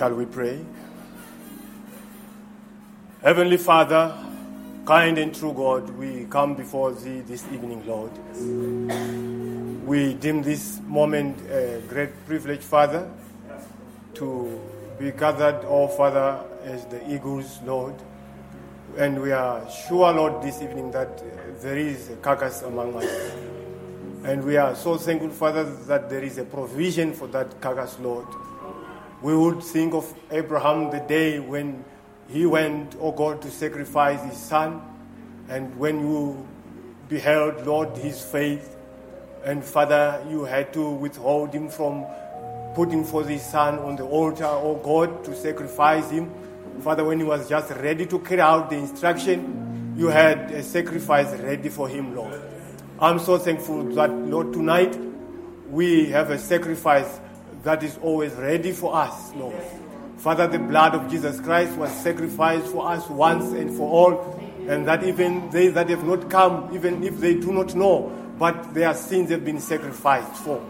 Shall we pray? Heavenly Father, kind and true God, we come before Thee this evening, Lord. We deem this moment a great privilege, Father, to be gathered, oh Father, as the eagles, Lord. And we are sure, Lord, this evening that there is a carcass among us. And we are so thankful, Father, that there is a provision for that carcass, Lord. We would think of Abraham the day when he went, oh God, to sacrifice his son. And when you beheld, Lord, his faith, and Father, you had to withhold him from putting forth his son on the altar, oh God, to sacrifice him. Father, when he was just ready to carry out the instruction, you had a sacrifice ready for him, Lord. I'm so thankful that, Lord, tonight we have a sacrifice that is always ready for us, Lord. Father, the blood of Jesus Christ was sacrificed for us once and for all, and that even they that have not come, even if they do not know, but their sins have been sacrificed for.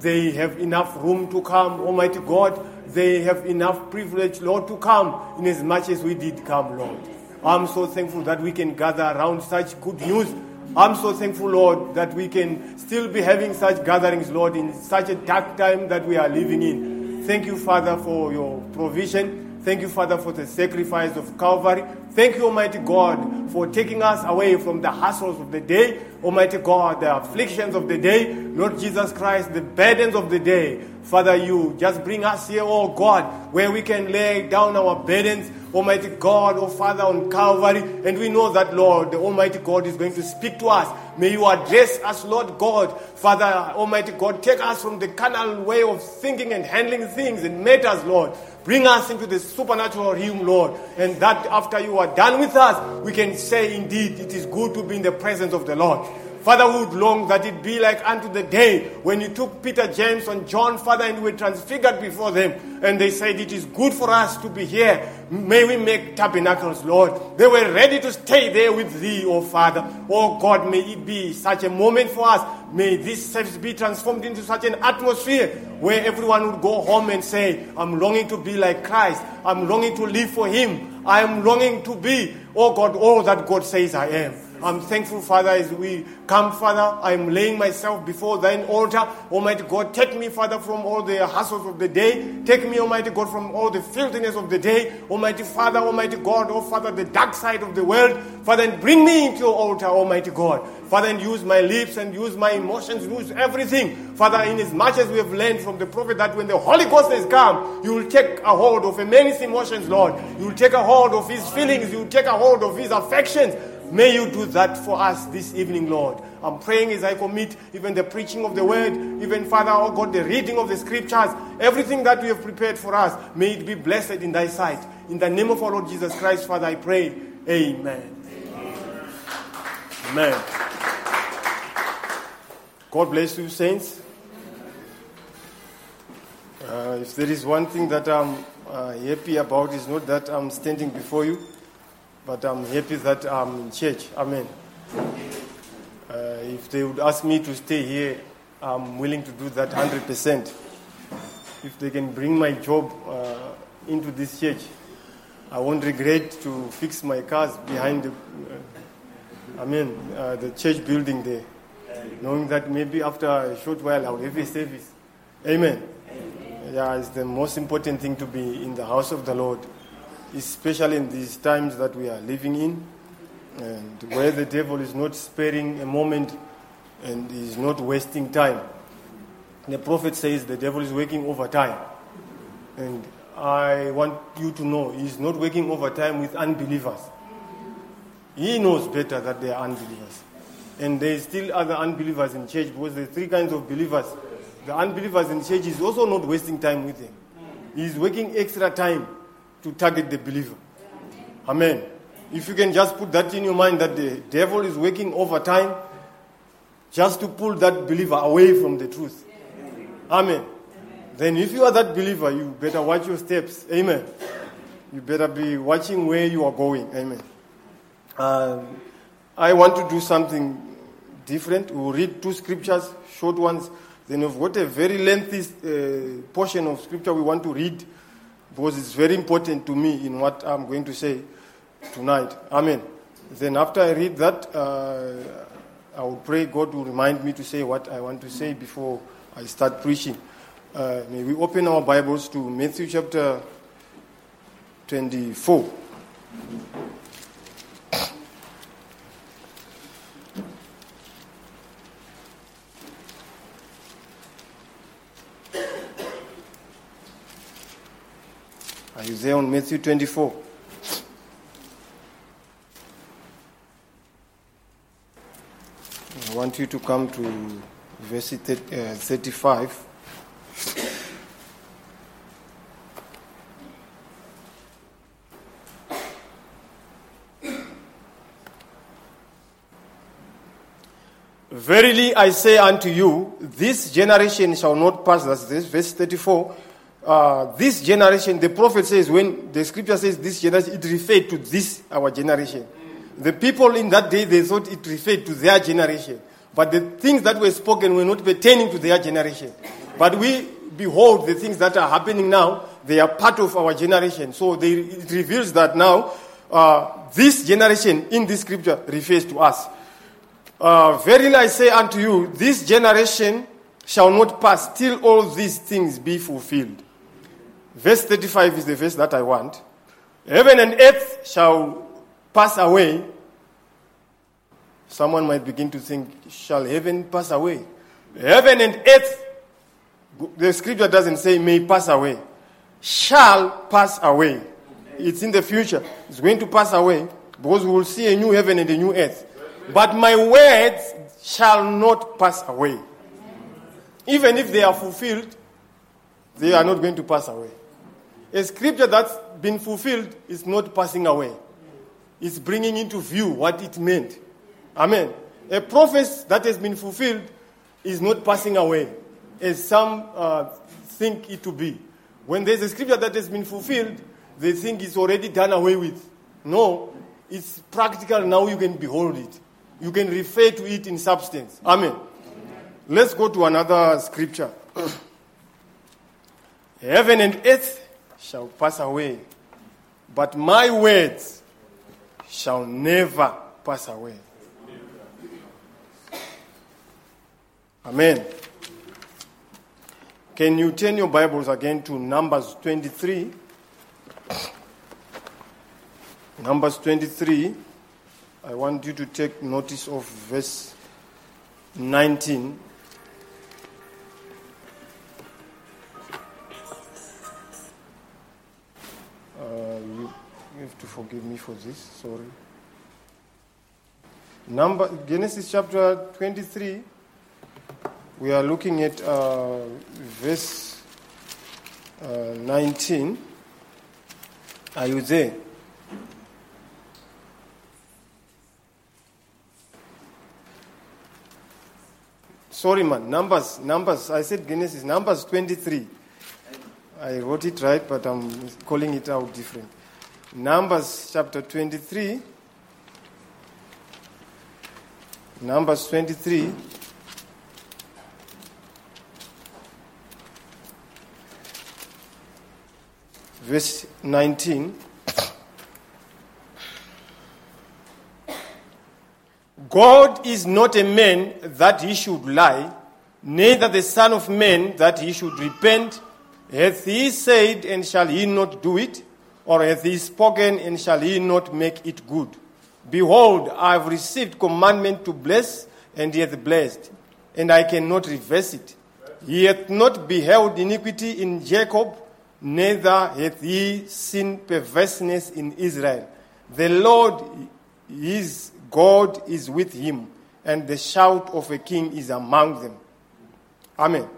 They have enough room to come, Almighty God. They have enough privilege, Lord, to come in as much as we did come, Lord. I'm so thankful that we can gather around such good news. I'm so thankful, Lord, that we can still be having such gatherings, Lord, in such a dark time that we are living in. Thank you, Father, for your provision. Thank you, Father, for the sacrifice of Calvary. Thank you, Almighty God, for taking us away from the hassles of the day. Almighty God, the afflictions of the day. Lord Jesus Christ, the burdens of the day. Father, you just bring us here, oh God, where we can lay down our burdens, Almighty God, oh Father, on Calvary. And we know that, Lord, the Almighty God is going to speak to us. May you address us, Lord God. Father, Almighty God, take us from the carnal way of thinking and handling things and matters, Lord. Bring us into the supernatural realm, Lord. And that after you are done with us, we can say, indeed, it is good to be in the presence of the Lord. Father, would long that it be like unto the day when you took Peter, James, and John, Father, and were transfigured before them. And they said, It is good for us to be here. May we make tabernacles, Lord. They were ready to stay there with thee, O Father. Oh God, may it be such a moment for us. May this service be transformed into such an atmosphere where everyone would go home and say, I'm longing to be like Christ. I'm longing to live for Him. I am longing to be, oh God, all that God says I am. I'm thankful, Father, as we come, Father. I'm laying myself before thine altar. Almighty God, take me, Father, from all the hassles of the day. Take me, Almighty God, from all the filthiness of the day. Almighty Father, Almighty God, oh Father, the dark side of the world. Father, and bring me into your altar, Almighty God. Father, and use my lips and use my emotions, use everything. Father, in as much as we have learned from the prophet that when the Holy Ghost has come, you will take a hold of a man's emotions, Lord. You will take a hold of his feelings. You will take a hold of his affections. May you do that for us this evening, Lord. I'm praying as I commit even the preaching of the word, even Father, oh God, the reading of the scriptures, everything that you have prepared for us, may it be blessed in thy sight. In the name of our Lord Jesus Christ, Father, I pray. Amen. Amen. God bless you, saints. Uh, if there is one thing that I'm uh, happy about, is not that I'm standing before you but I'm happy that I'm in church. Amen. Uh, if they would ask me to stay here, I'm willing to do that 100%. If they can bring my job uh, into this church, I won't regret to fix my cars behind the, uh, I mean, uh, the church building there, knowing that maybe after a short while I'll have a service. Amen. Amen. Yeah, it's the most important thing to be in the house of the Lord especially in these times that we are living in, and where the devil is not sparing a moment and is not wasting time. The prophet says the devil is working overtime. And I want you to know he's not working overtime with unbelievers. He knows better that they are unbelievers. And there is still other unbelievers in church because there are three kinds of believers. The unbelievers in church is also not wasting time with them. He's working extra time to target the believer. Amen. If you can just put that in your mind that the devil is working overtime just to pull that believer away from the truth. Amen. Then if you are that believer, you better watch your steps. Amen. You better be watching where you are going. Amen. Um, I want to do something different. We'll read two scriptures, short ones. Then we've got a very lengthy uh, portion of scripture we want to read because it's very important to me in what I'm going to say tonight. Amen. Then after I read that, uh, I will pray God will remind me to say what I want to say before I start preaching. Uh, may we open our Bibles to Matthew chapter 24. Are you there on Matthew 24? I want you to come to verse uh, 35. Verily I say unto you, this generation shall not pass. That's this, verse 34. Uh, this generation, the prophet says, when the scripture says this generation, it referred to this, our generation. The people in that day, they thought it referred to their generation. But the things that were spoken were not pertaining to their generation. But we behold the things that are happening now, they are part of our generation. So they, it reveals that now, uh, this generation in this scripture refers to us. Uh, verily I say unto you, this generation shall not pass till all these things be fulfilled. Verse 35 is the verse that I want. Heaven and earth shall pass away. Someone might begin to think, shall heaven pass away? Heaven and earth, the scripture doesn't say may pass away, shall pass away. It's in the future. It's going to pass away because we will see a new heaven and a new earth. But my words shall not pass away. Even if they are fulfilled, they are not going to pass away. A scripture that's been fulfilled is not passing away. It's bringing into view what it meant. Amen. A prophecy that has been fulfilled is not passing away, as some uh, think it to be. When there's a scripture that has been fulfilled, they think it's already done away with. No, it's practical now, you can behold it. You can refer to it in substance. Amen. Let's go to another scripture. Heaven and earth shall pass away, but my words shall never pass away. Amen. Can you turn your Bibles again to Numbers 23? Numbers 23. I want you to take notice of verse 19. You, have to forgive me for this, sorry. Number, Genesis chapter 23, we are looking at uh, verse uh, 19. Are you there? Sorry, man. Numbers, numbers. I said Genesis. Numbers 23. I wrote it right, but I'm calling it out different. Numbers chapter 23. Numbers 23. Verse 19. God is not a man that he should lie, neither the Son of Man that he should repent. Hath he said, and shall he not do it? Or hath he spoken, and shall he not make it good? Behold, I have received commandment to bless, and he hath blessed, and I cannot reverse it. He hath not beheld iniquity in Jacob, neither hath he seen perverseness in Israel. The Lord his God is with him, and the shout of a king is among them. Amen.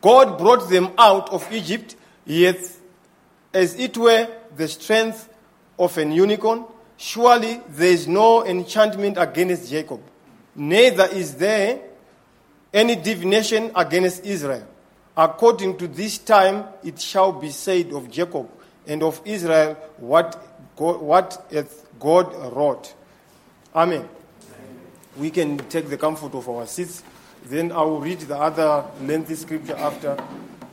God brought them out of Egypt, yet as it were the strength of an unicorn. Surely there is no enchantment against Jacob, neither is there any divination against Israel. According to this time, it shall be said of Jacob and of Israel what God, what hath God wrought. Amen. We can take the comfort of our seats. Then I will read the other lengthy scripture after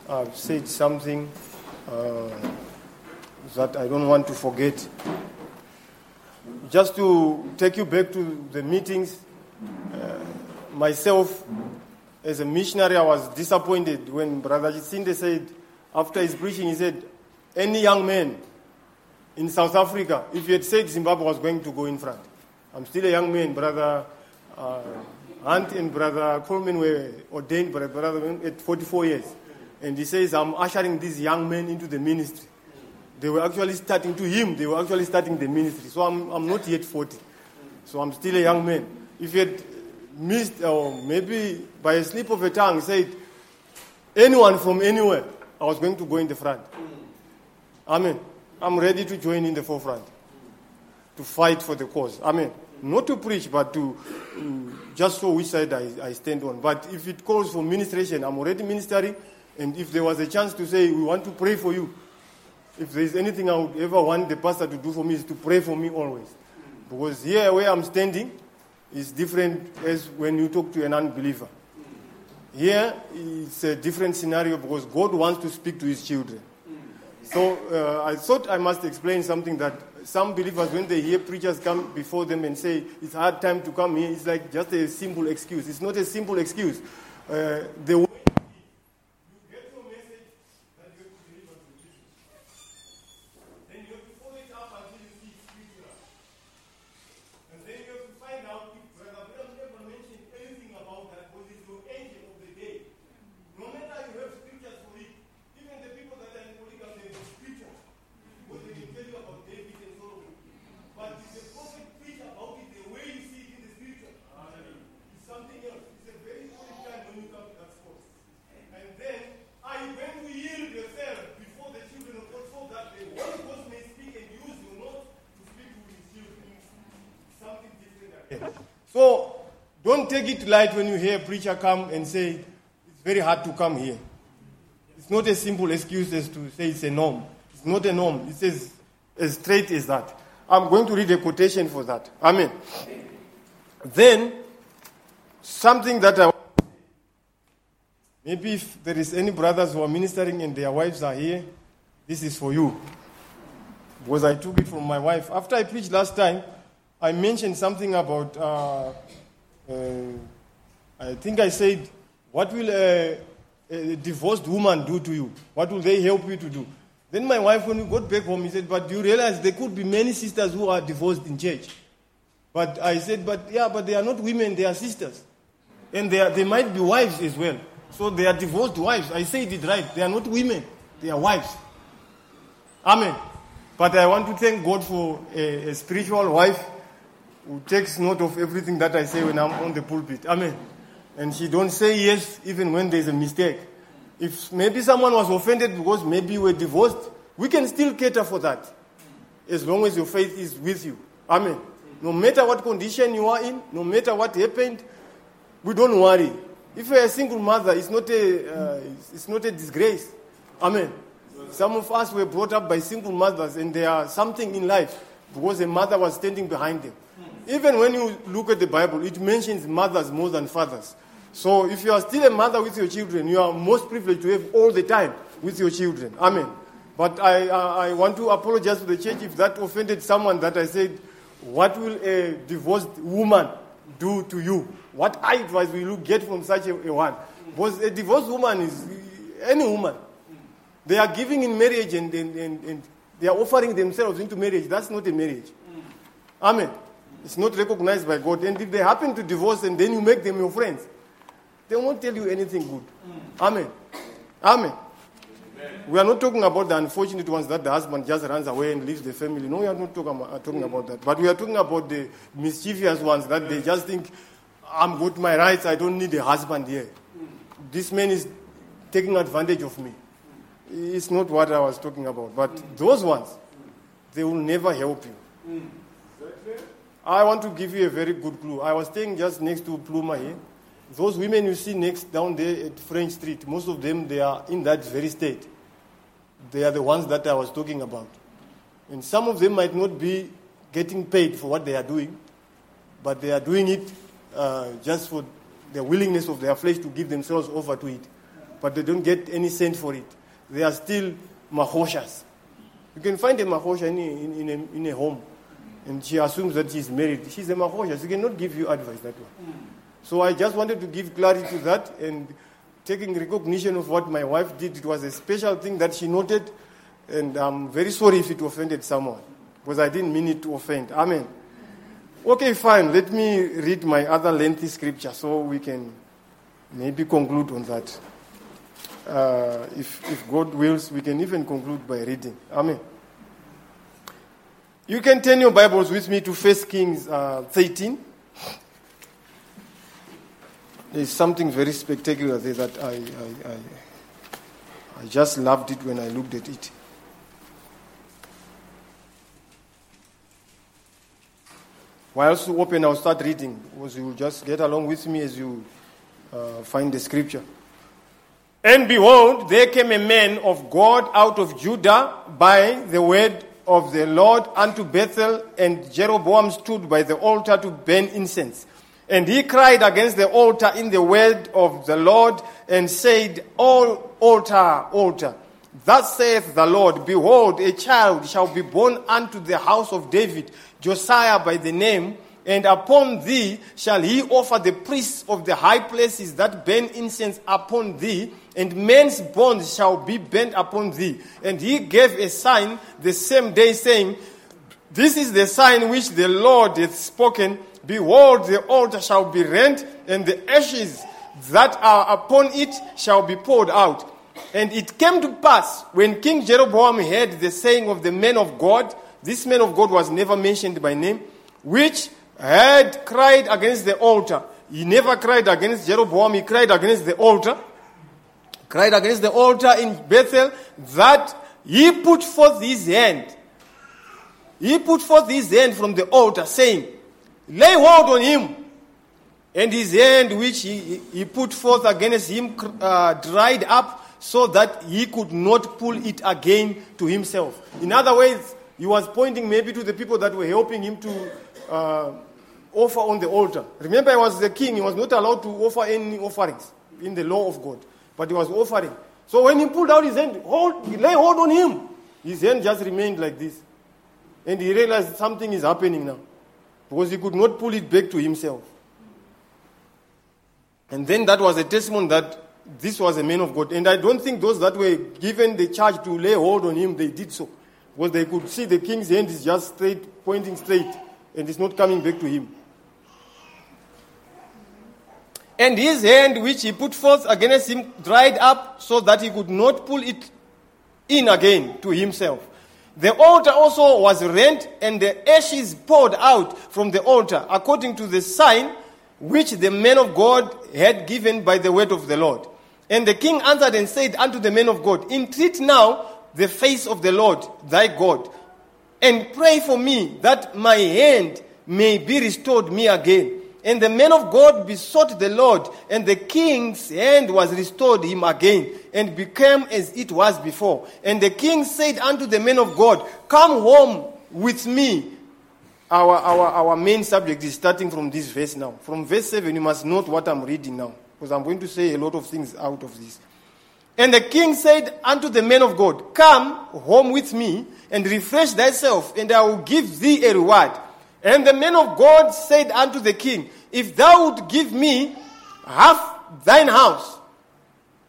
I've said something uh, that I don't want to forget. Just to take you back to the meetings, uh, myself, as a missionary, I was disappointed when Brother Sinde said, after his preaching, he said, any young man in South Africa, if you had said Zimbabwe was going to go in front. I'm still a young man, Brother uh, Hunt and Brother Coleman were ordained by Brother at 44 years. And he says, I'm ushering these young men into the ministry. They were actually starting to him, they were actually starting the ministry. So I'm, I'm not yet 40. So I'm still a young man. If he had missed, or maybe by a slip of a tongue, said, anyone from anywhere, I was going to go in the front. Amen. I'm ready to join in the forefront to fight for the cause. Amen. Not to preach, but to um, just show which side I, I stand on. But if it calls for ministration, I'm already ministering. And if there was a chance to say, we want to pray for you, if there is anything I would ever want the pastor to do for me is to pray for me always. Because here where I'm standing is different as when you talk to an unbeliever. Here it's a different scenario because God wants to speak to his children. So uh, I thought I must explain something that some believers, when they hear preachers come before them and say it's hard time to come here, it's like just a simple excuse. It's not a simple excuse. Uh, the light when you hear a preacher come and say it's very hard to come here. It's not a simple excuse as to say it's a norm. It's not a norm. It's as, as straight as that. I'm going to read a quotation for that. Amen. Then, something that I maybe if there is any brothers who are ministering and their wives are here, this is for you. Because I took it from my wife. After I preached last time, I mentioned something about, uh, uh, I think I said, what will a, a, divorced woman do to you? What will they help you to do? Then my wife, when we got back home, he said, but do you realize there could be many sisters who are divorced in church? But I said, but yeah, but they are not women, they are sisters. And they, are, they might be wives as well. So they are divorced wives. I said it right. They are not women, they are wives. Amen. But I want to thank God for a, a spiritual wife who takes note of everything that I say when I'm on the pulpit. Amen. And she don't say yes even when there's a mistake. If maybe someone was offended because maybe we're divorced, we can still cater for that. As long as your faith is with you. Amen. No matter what condition you are in, no matter what happened, we don't worry. If you're a single mother, it's not a, uh, it's not a disgrace. Amen. Some of us were brought up by single mothers and they are something in life because a mother was standing behind them. Even when you look at the Bible, it mentions mothers more than fathers. So if you are still a mother with your children, you are most privileged to have all the time with your children. Amen. But I, I want to apologize to the church if that offended someone that I said, what will a divorced woman do to you? What advice will you get from such a, a one? Because a divorced woman is any woman. They are giving in marriage and, and, and, and they are offering themselves into marriage. That's not a marriage. Amen. It's not recognized by God. And if they happen to divorce and then you make them your friends, they won't tell you anything good. Amen. Amen. We are not talking about the unfortunate ones that the husband just runs away and leaves the family. No, we are not talking about, uh, about that. But we are talking about the mischievous ones that they just think, I'm got my rights, I don't need a husband here. This man is taking advantage of me. It's not what I was talking about. But those ones, they will never help you. I want to give you a very good clue. I was staying just next to Pluma here. Those women you see next down there at French Street, most of them, they are in that very state. They are the ones that I was talking about. And some of them might not be getting paid for what they are doing, but they are doing it uh, just for the willingness of their flesh to give themselves over to it. But they don't get any cent for it. They are still mahoshas. You can find a mahosha in in, in, a, in a home, and she assumes that she's married. She's a mahosha. She cannot give you advice that way. So I just wanted to give clarity to that and taking recognition of what my wife did. It was a special thing that she noted, and I'm very sorry if it offended someone because I didn't mean it to offend. Amen. Okay, fine. Let me read my other lengthy scripture so we can maybe conclude on that. Uh, if, if God wills, we can even conclude by reading. Amen. You can turn your Bibles with me to 1 Kings uh, 13. There's something very spectacular there that I, I, I, I just loved it when I looked at it. Whilst you open, I'll start reading. Because you just get along with me as you uh, find the scripture. And behold, there came a man of God out of Judah by the word of the Lord unto Bethel, and Jeroboam stood by the altar to burn incense. And he cried against the altar in the word of the Lord and said, All altar, altar. Thus saith the Lord, Behold, a child shall be born unto the house of David, Josiah by the name, and upon thee shall he offer the priests of the high places that burn incense upon thee, and men's bones shall be bent upon thee. And he gave a sign the same day, saying, This is the sign which the Lord hath spoken. Behold, the altar shall be rent, and the ashes that are upon it shall be poured out. And it came to pass when King Jeroboam heard the saying of the man of God, this man of God was never mentioned by name, which had cried against the altar. He never cried against Jeroboam, he cried against the altar. Cried against the altar in Bethel that he put forth his hand. He put forth his hand from the altar, saying, Lay hold on him. And his hand, which he, he put forth against him, uh, dried up so that he could not pull it again to himself. In other words, he was pointing maybe to the people that were helping him to uh, offer on the altar. Remember, he was the king, he was not allowed to offer any offerings in the law of God, but he was offering. So when he pulled out his hand, hold, he lay hold on him, his hand just remained like this. And he realized something is happening now because he could not pull it back to himself. And then that was a testimony that this was a man of God. And I don't think those that were given the charge to lay hold on him, they did so. Because they could see the king's hand is just straight, pointing straight, and it's not coming back to him. And his hand, which he put forth against him, dried up so that he could not pull it in again to himself. The altar also was rent, and the ashes poured out from the altar, according to the sign which the man of God had given by the word of the Lord. And the king answered and said unto the man of God, Entreat now the face of the Lord thy God, and pray for me that my hand may be restored me again. And the man of God besought the Lord, and the king's hand was restored him again, and became as it was before. And the king said unto the man of God, Come home with me. Our, our, our main subject is starting from this verse now. From verse 7, you must note what I'm reading now, because I'm going to say a lot of things out of this. And the king said unto the man of God, Come home with me, and refresh thyself, and I will give thee a reward. And the man of God said unto the king, If thou would give me half thine house,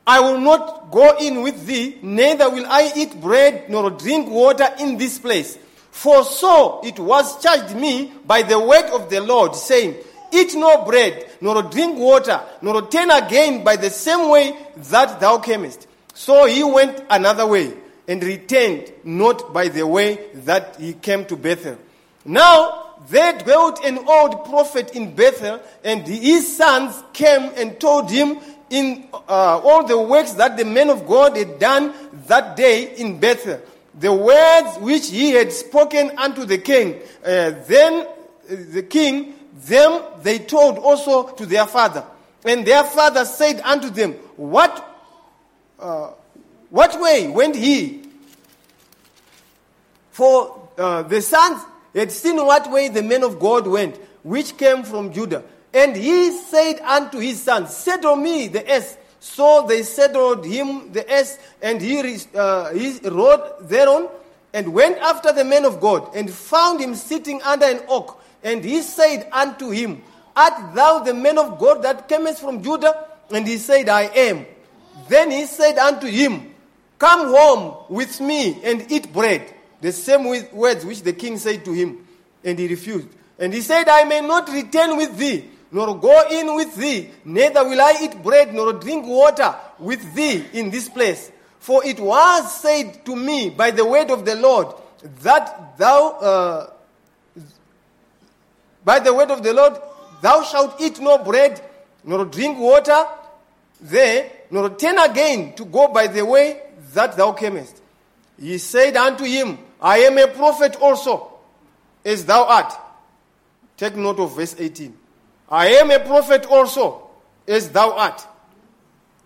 I will not go in with thee, neither will I eat bread nor drink water in this place. For so it was charged me by the word of the Lord, saying, Eat no bread, nor drink water, nor turn again by the same way that thou camest. So he went another way, and returned not by the way that he came to Bethel. Now there dwelt an old prophet in Bethel, and his sons came and told him in uh, all the works that the man of God had done that day in Bethel. The words which he had spoken unto the king. Uh, then uh, the king, them they told also to their father. And their father said unto them, What, uh, what way went he? For uh, the sons had seen what way the men of God went, which came from Judah. And he said unto his son, Settle me the earth So they saddled him the ass, and he, uh, he rode thereon, and went after the men of God, and found him sitting under an oak. And he said unto him, Art thou the man of God that camest from Judah? And he said, I am. Then he said unto him, Come home with me and eat bread. The same words which the king said to him. And he refused. And he said, I may not return with thee, nor go in with thee, neither will I eat bread nor drink water with thee in this place. For it was said to me by the word of the Lord that thou, uh, by the word of the Lord, thou shalt eat no bread nor drink water there, nor return again to go by the way that thou camest. He said unto him, I am a prophet also, as thou art. Take note of verse 18. I am a prophet also, as thou art.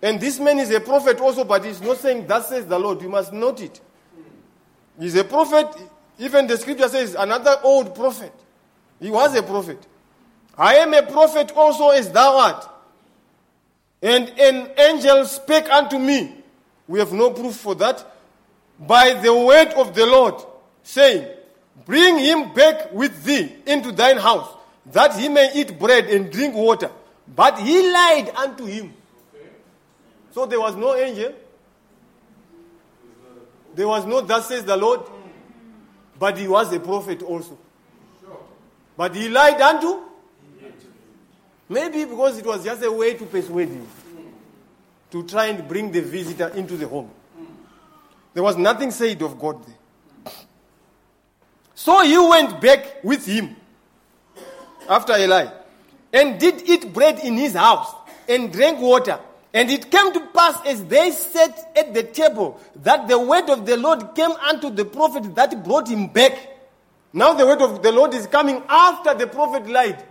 And this man is a prophet also, but he's not saying, Thus says the Lord. You must note it. He's a prophet. Even the scripture says, another old prophet. He was a prophet. I am a prophet also, as thou art. And an angel spake unto me. We have no proof for that. By the word of the Lord, saying, Bring him back with thee into thine house, that he may eat bread and drink water. But he lied unto him. So there was no angel. There was no, thus says the Lord. But he was a prophet also. But he lied unto Maybe because it was just a way to persuade him to try and bring the visitor into the home. There was nothing said of God there. So he went back with him after Eli and did eat bread in his house and drank water. And it came to pass as they sat at the table that the word of the Lord came unto the prophet that brought him back. Now the word of the Lord is coming after the prophet lied.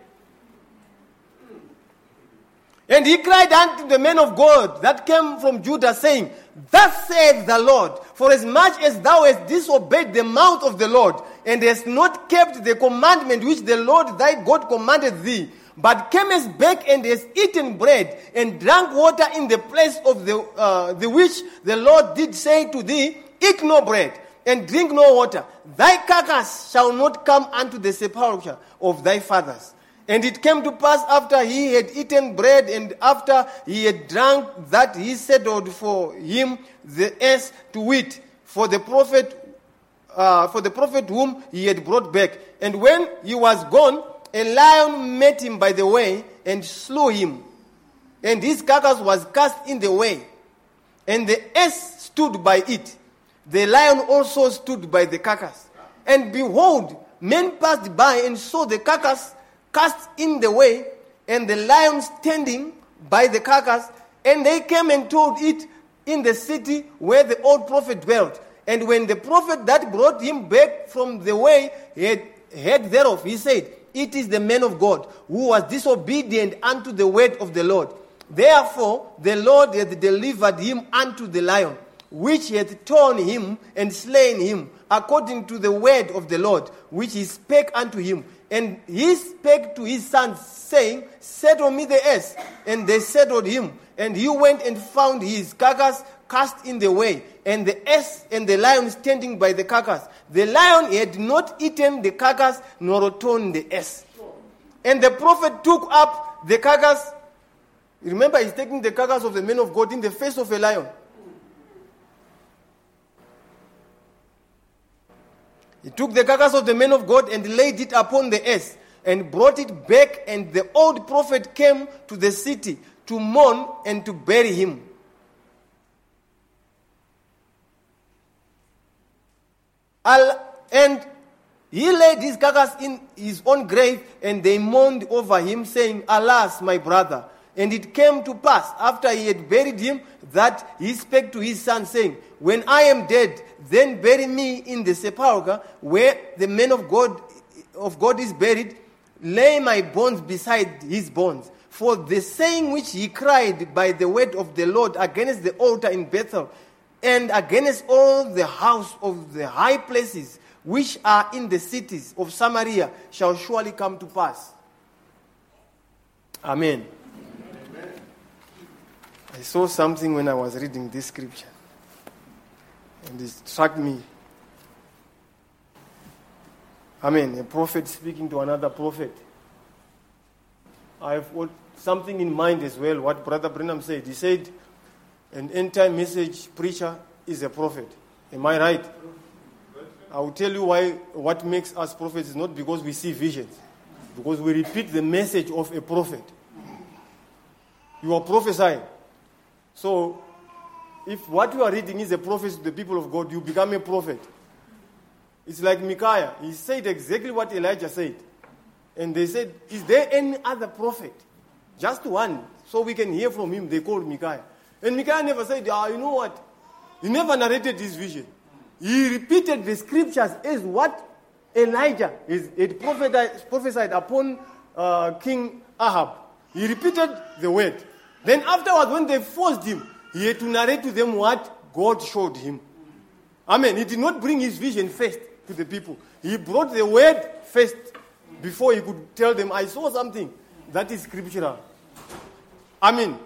And he cried unto the men of God that came from Judah, saying, Thus saith the Lord, for as much as thou hast disobeyed the mouth of the Lord, and hast not kept the commandment which the Lord thy God commanded thee, but camest back and hast eaten bread and drank water in the place of the, uh, the which the Lord did say to thee, Eat no bread and drink no water, thy carcass shall not come unto the sepulchre of thy fathers. And it came to pass after he had eaten bread and after he had drunk that he settled for him the ass to wit for the prophet, uh, for the prophet whom he had brought back. And when he was gone, a lion met him by the way and slew him. And his carcass was cast in the way. And the ass stood by it. The lion also stood by the carcass. And behold, men passed by and saw the carcass cast in the way, and the lion standing by the carcass, and they came and told it in the city where the old prophet dwelt. And when the prophet that brought him back from the way had heard thereof, he said, It is the man of God who was disobedient unto the word of the Lord. Therefore, the Lord hath delivered him unto the lion, which hath torn him and slain him, according to the word of the Lord, which he spake unto him. And he spake to his sons, saying, Settle me the ass. And they settled him. And he went and found his carcass cast in the way, and the ass and the lion standing by the carcass. The lion had not eaten the carcass nor torn the ass. And the prophet took up the carcass. Remember, he's taking the carcass of the man of God in the face of a lion. He took the carcass of the man of God and laid it upon the earth and brought it back, and the old prophet came to the city to mourn and to bury him. And he laid his carcass in his own grave, and they mourned over him, saying, Alas, my brother. And it came to pass, after he had buried him, that he spake to his son, saying, When I am dead, then bury me in the sepulchre where the man of God of God is buried, lay my bones beside his bones. For the saying which he cried by the word of the Lord against the altar in Bethel, and against all the house of the high places which are in the cities of Samaria, shall surely come to pass. Amen. Amen. I I saw something when I was reading this scripture, and it struck me. I mean, a prophet speaking to another prophet. I have got something in mind as well, what Brother Branham said. He said, an end time message preacher is a prophet. Am I right? I will tell you why what makes us prophets is not because we see visions, because we repeat the message of a prophet. You are prophesying. So, if what you are reading is a prophecy to the people of God, you become a prophet. It's like Micaiah. He said exactly what Elijah said. And they said, Is there any other prophet? Just one. So we can hear from him. They called Micaiah. And Micaiah never said, Ah, you know what? He never narrated his vision. He repeated the scriptures as what Elijah is, had prophesied, prophesied upon uh, King Ahab. He repeated the word. Then afterwards, when they forced him, he had to narrate to them what God showed him. Amen. He did not bring his vision first to the people. He brought the word first before he could tell them, I saw something that is scriptural. Amen.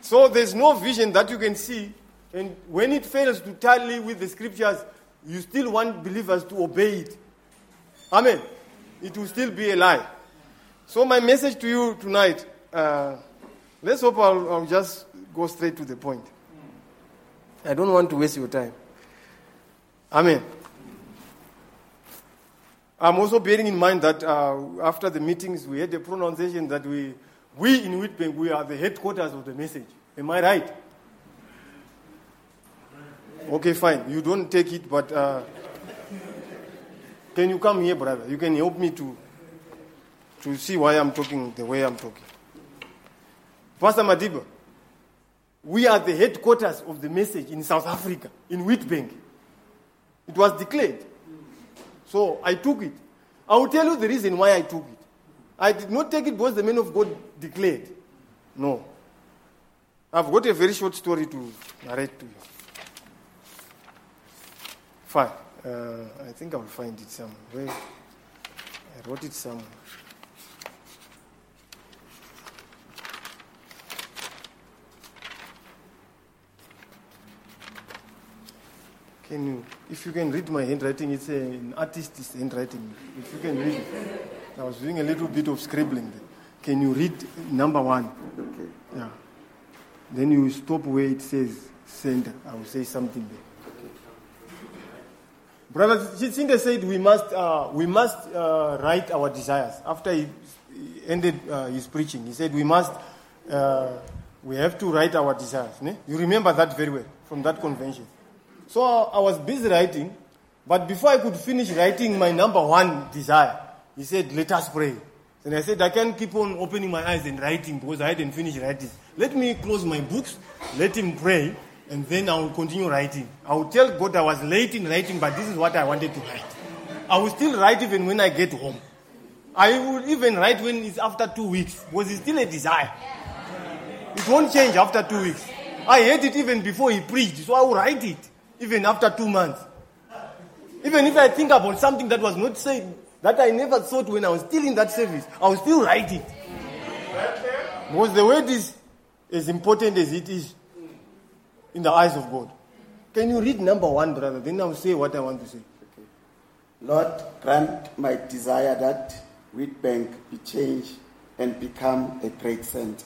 So there's no vision that you can see. And when it fails to tally with the scriptures, you still want believers to obey it. Amen. It will still be a lie. So, my message to you tonight uh, let's hope I'll, I'll just go straight to the point. I don't want to waste your time. Amen. I'm also bearing in mind that uh, after the meetings, we had a pronunciation that we, we in Witbank, we are the headquarters of the message. Am I right? Okay, fine. You don't take it, but uh, can you come here, brother? You can help me to, to see why I'm talking the way I'm talking. Pastor Madiba, we are the headquarters of the message in South Africa, in Witbank. It was declared. So I took it. I will tell you the reason why I took it. I did not take it because the man of God declared. No. I've got a very short story to narrate to you. Fine. Uh, I think I will find it somewhere. I wrote it somewhere. Can you, if you can read my handwriting, it's an artist's handwriting. If you can read it. I was doing a little bit of scribbling there. Can you read number one? Okay. Yeah. Then you stop where it says send. I will say something there. Okay. Brother Chinda said we must, uh, we must uh, write our desires. After he he ended uh, his preaching, he said we must, uh, we have to write our desires. Ne? You remember that very well from that convention. So I was busy writing, but before I could finish writing my number one desire, he said, let us pray. And I said, I can't keep on opening my eyes and writing because I hadn't finished writing. Let me close my books, let him pray, and then I will continue writing. I will tell God I was late in writing, but this is what I wanted to write. I will still write even when I get home. I will even write when it's after two weeks because it's still a desire. It won't change after two weeks. I heard it even before he preached, so I will write it even after two months. Even if I think about something that was not said, that I never thought when I was still in that service, I will still write it. Because the word is as important as it is in the eyes of God. Can you read number one, brother? Then I'll say what I want to say. Lord, grant my desire that Witbank be changed and become a great center.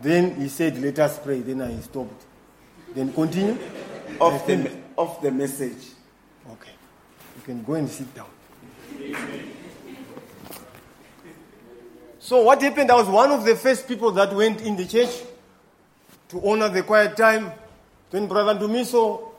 Then he said, Let us pray. Then I stopped. Then continue. Of the, of the message. Okay. You can go and sit down. So, what happened? I was one of the first people that went in the church to honor the quiet time. Then, Brother Dumiso,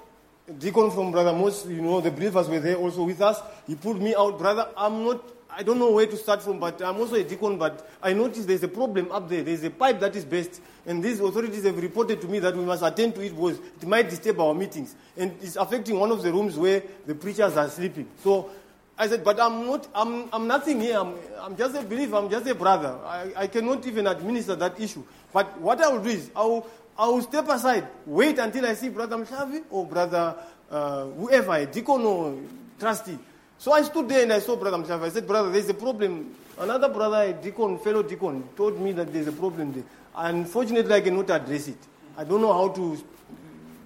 deacon from Brother Mos, you know, the believers were there also with us. He pulled me out, Brother. I'm not, I don't know where to start from, but I'm also a deacon. But I noticed there's a problem up there. There's a pipe that is burst. And these authorities have reported to me that we must attend to it because it might disturb our meetings. And it's affecting one of the rooms where the preachers are sleeping. So I said, but I'm not, I'm, I'm nothing here. I'm, I'm just a believer. I'm just a brother. I, I cannot even administer that issue. But what I will do is, I will, I will step aside, wait until I see Brother Mshavi or Brother uh, whoever, a deacon or trustee. So I stood there and I saw Brother Mshavi. I said, Brother, there's a problem. Another brother, a deacon, fellow deacon, told me that there's a problem there. Unfortunately, I cannot address it. I don't know how to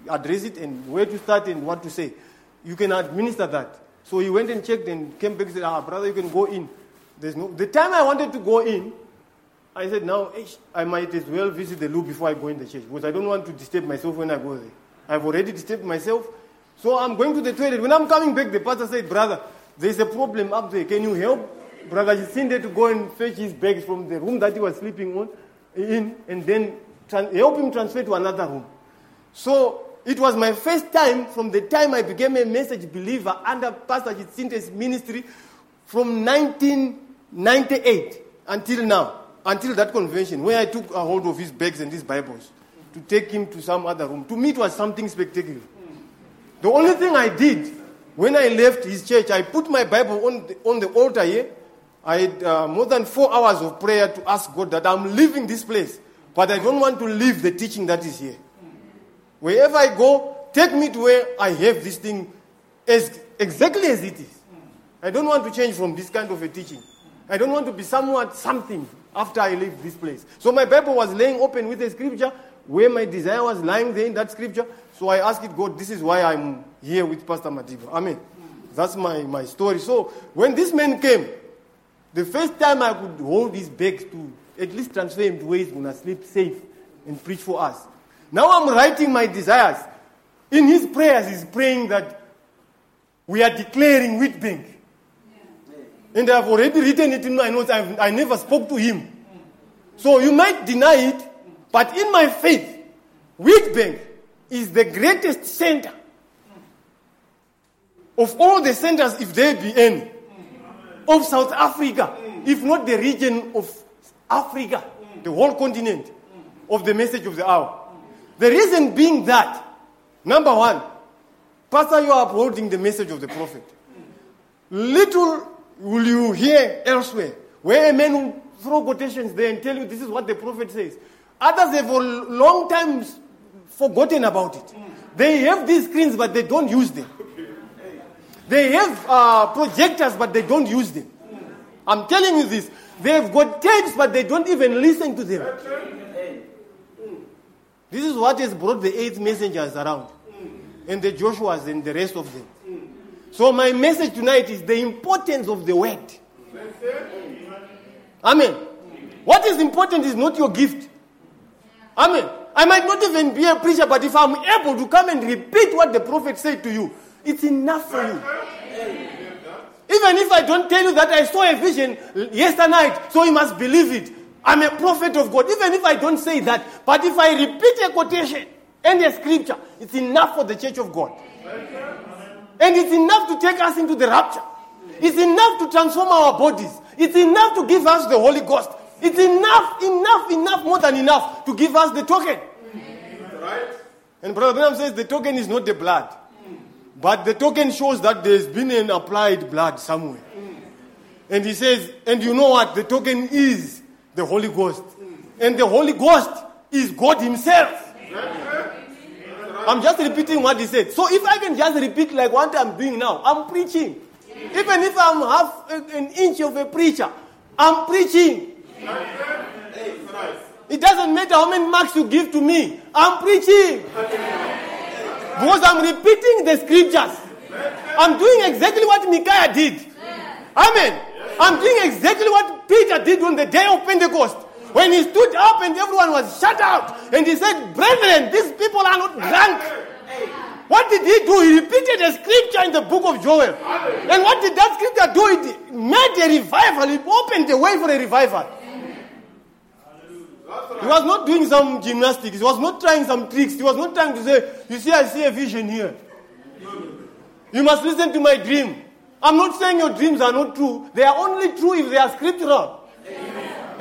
address it and where to start and what to say. You can administer that. So he went and checked and came back and said, Ah, brother, you can go in. There's no. The time I wanted to go in, I said, now I might as well visit the loo before I go in the church because I don't want to disturb myself when I go there. I've already disturbed myself. So I'm going to the toilet. When I'm coming back, the pastor said, brother, there's a problem up there. Can you help? Brother Jacinda to go and fetch his bags from the room that he was sleeping on, in, and then help him transfer to another room. So it was my first time from the time I became a message believer under Pastor Jacinta's ministry from 1998 until now, until that convention, where I took a hold of his bags and his Bibles to take him to some other room. To me, it was something spectacular. The only thing I did when I left his church, I put my Bible on the, on the altar here. I had uh, more than four hours of prayer to ask God that I'm leaving this place, but I don't want to leave the teaching that is here. Wherever I go, take me to where I have this thing as, exactly as it is. I don't want to change from this kind of a teaching. I don't want to be somewhat something after I leave this place. So my Bible was laying open with the scripture where my desire was lying there in that scripture. So I asked it, God, this is why I'm here with Pastor Madiba. Amen. That's my, my story. So when this man came, the first time I could hold his bags to at least transfer him to where he's going to sleep safe and preach for us. Now I'm writing my desires. In his prayers, he's praying that we are declaring Witbank. And I've already written it in my notes. I've, I never spoke to him. So you might deny it, but in my faith, Witbank is the greatest center of all the centers, if there be any, of South Africa, if not the region of Africa, the whole continent of the message of the hour. The reason being that, number one, Pastor, you are upholding the message of the prophet. Little will you hear elsewhere where a man will throw quotations there and tell you this is what the prophet says. Others have for long time forgotten about it. They have these screens, but they don't use them. They have uh, projectors, but they don't use them. I'm telling you this. They've got tapes, but they don't even listen to them. This is what has brought the eight messengers around, and the Joshuas and the rest of them. So, my message tonight is the importance of the word. Amen. What is important is not your gift. Amen. I might not even be a preacher, but if I'm able to come and repeat what the prophet said to you, it's enough for you. Even if I don't tell you that I saw a vision yesterday night, so you must believe it. I'm a prophet of God. Even if I don't say that, but if I repeat a quotation and a scripture, it's enough for the church of God. And it's enough to take us into the rapture. It's enough to transform our bodies. It's enough to give us the Holy Ghost. It's enough, enough, enough, more than enough to give us the token. Right? And Brother Branham says the token is not the blood. But the token shows that there's been an applied blood somewhere. And he says, and you know what? The token is the Holy Ghost. And the Holy Ghost is God Himself. I'm just repeating what he said. So if I can just repeat like what I'm doing now, I'm preaching. Even if I'm half an inch of a preacher, I'm preaching. It doesn't matter how many marks you give to me, I'm preaching. Because I'm repeating the scriptures. I'm doing exactly what Micaiah did. Amen. I'm doing exactly what Peter did on the day of Pentecost. When he stood up and everyone was shut out. And he said, Brethren, these people are not drunk. What did he do? He repeated a scripture in the book of Joel. And what did that scripture do? It made a revival. It opened the way for a revival. He was not doing some gymnastics. He was not trying some tricks. He was not trying to say, You see, I see a vision here. You must listen to my dream. I'm not saying your dreams are not true. They are only true if they are scriptural.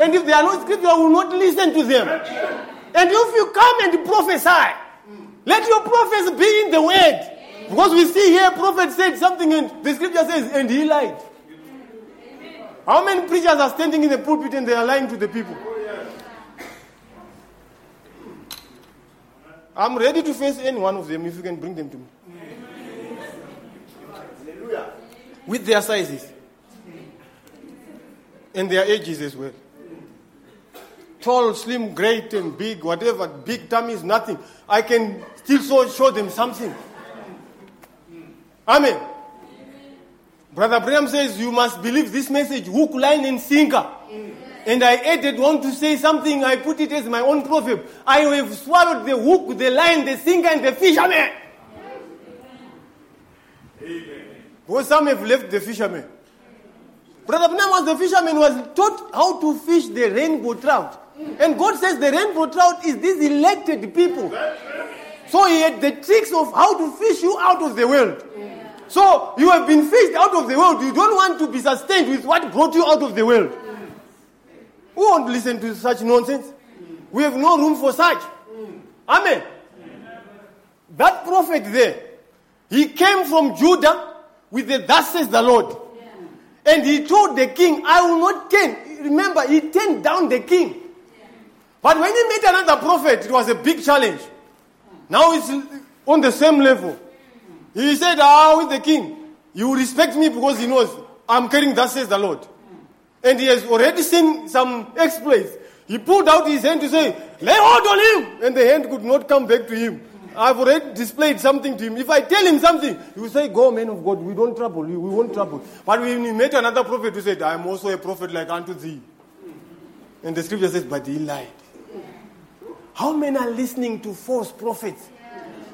And if they are not scriptural, I will not listen to them. And if you come and prophesy, let your prophets be in the word. Because we see here, prophet said something, and the scripture says, and he lied. How many preachers are standing in the pulpit and they are lying to the people? I'm ready to face any one of them if you can bring them to me. With their sizes and their ages as well. tall, slim, great, and big, whatever. Big tummy is nothing. I can still show, show them something. Amen. Brother Branham says you must believe this message, hook, line, and sinker. And I added want to say something, I put it as my own proverb. I have swallowed the hook, the line, the sinker, and the fisherman. Amen. Because some have left the fisherman. Brother Branham was the fisherman was taught how to fish the rainbow trout. And God says the rainbow trout is these elected people. So he had the tricks of how to fish you out of the world. So you have been fished out of the world. You don't want to be sustained with what brought you out of the world. Who won't listen to such nonsense? We have no room for such. Amen. That prophet there, he came from Judah with the thus says the Lord. And he told the king, I will not turn. Remember, he turned down the king. But when he met another prophet, it was a big challenge. Now it's on the same level. He said, Ah, with the king, you respect me because he knows I'm carrying thus says the Lord. And he has already seen some exploits. He pulled out his hand to say, Lay hold on him! And the hand could not come back to him. I've already displayed something to him. If I tell him something, he will say, Go, man of God, we don't trouble you, we won't trouble. But when we met another prophet who said, I'm also a prophet like unto thee. And the scripture says, But he lied. How many are listening to false prophets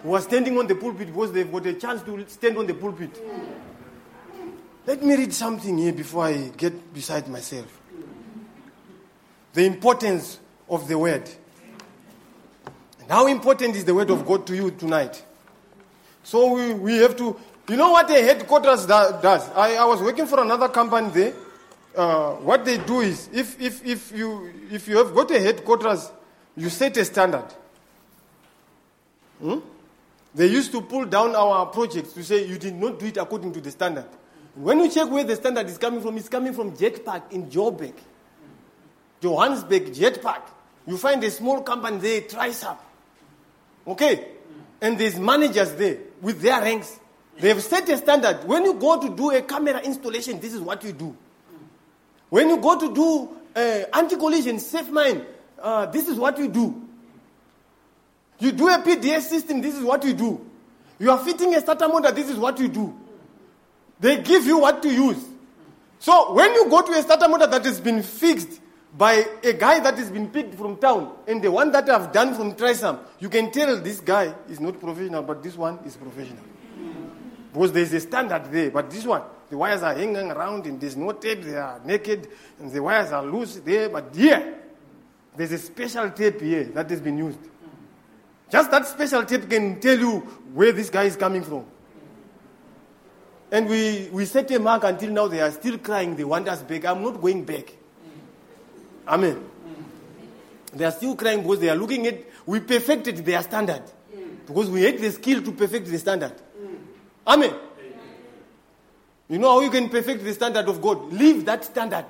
who are standing on the pulpit because they've got a chance to stand on the pulpit? Let me read something here before I get beside myself. The importance of the word. And how important is the word of God to you tonight? So we, we have to, you know what a headquarters does? I, I was working for another company there. Uh, what they do is, if, if, if, you, if you have got a headquarters, you set a standard. Hmm? They used to pull down our projects to say you did not do it according to the standard. When you check where the standard is coming from, it's coming from Jet Park in Joburg. Johannesburg Jet Park. You find a small company there, Trisap. Okay? And there's managers there with their ranks. They have set a standard. When you go to do a camera installation, this is what you do. When you go to do uh, anti-collision, safe mine, uh, this is what you do. You do a PDS system, this is what you do. You are fitting a starter motor, this is what you do. They give you what to use. So when you go to a starter motor that has been fixed by a guy that has been picked from town and the one that I've done from Trisam, you can tell this guy is not professional, but this one is professional. Because there's a standard there, but this one, the wires are hanging around and there's no tape, they are naked, and the wires are loose there, but here, there's a special tape here that has been used. Just that special tape can tell you where this guy is coming from. And we, we set a mark until now they are still crying, they want us back. I'm not going back. Amen. They are still crying because they are looking at, we perfected their standard. Because we had the skill to perfect the standard. Amen. You know how you can perfect the standard of God? Leave that standard.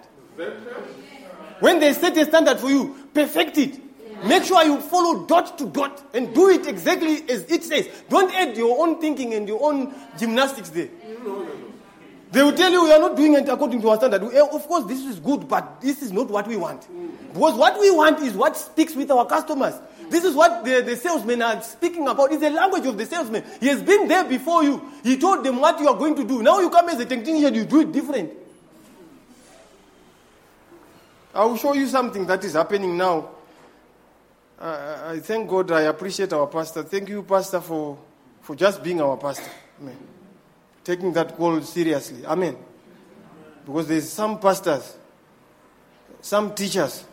When they set a standard for you, perfect it. Make sure you follow dot to dot and do it exactly as it says. Don't add your own thinking and your own gymnastics there. They will tell you we are not doing it according to our standard. Eh, Of course, this is good, but this is not what we want. Because what we want is what speaks with our customers. This is what the, the salesmen are speaking about. It's the language of the salesman. He has been there before you. He told them what you are going to do. Now you come as a technician, you do it different. I will show you something that is happening now. I, thank God. I appreciate our pastor. Thank you, pastor, for, for just being our pastor. Amen. Taking that call seriously. Amen. Because there's some pastors, some teachers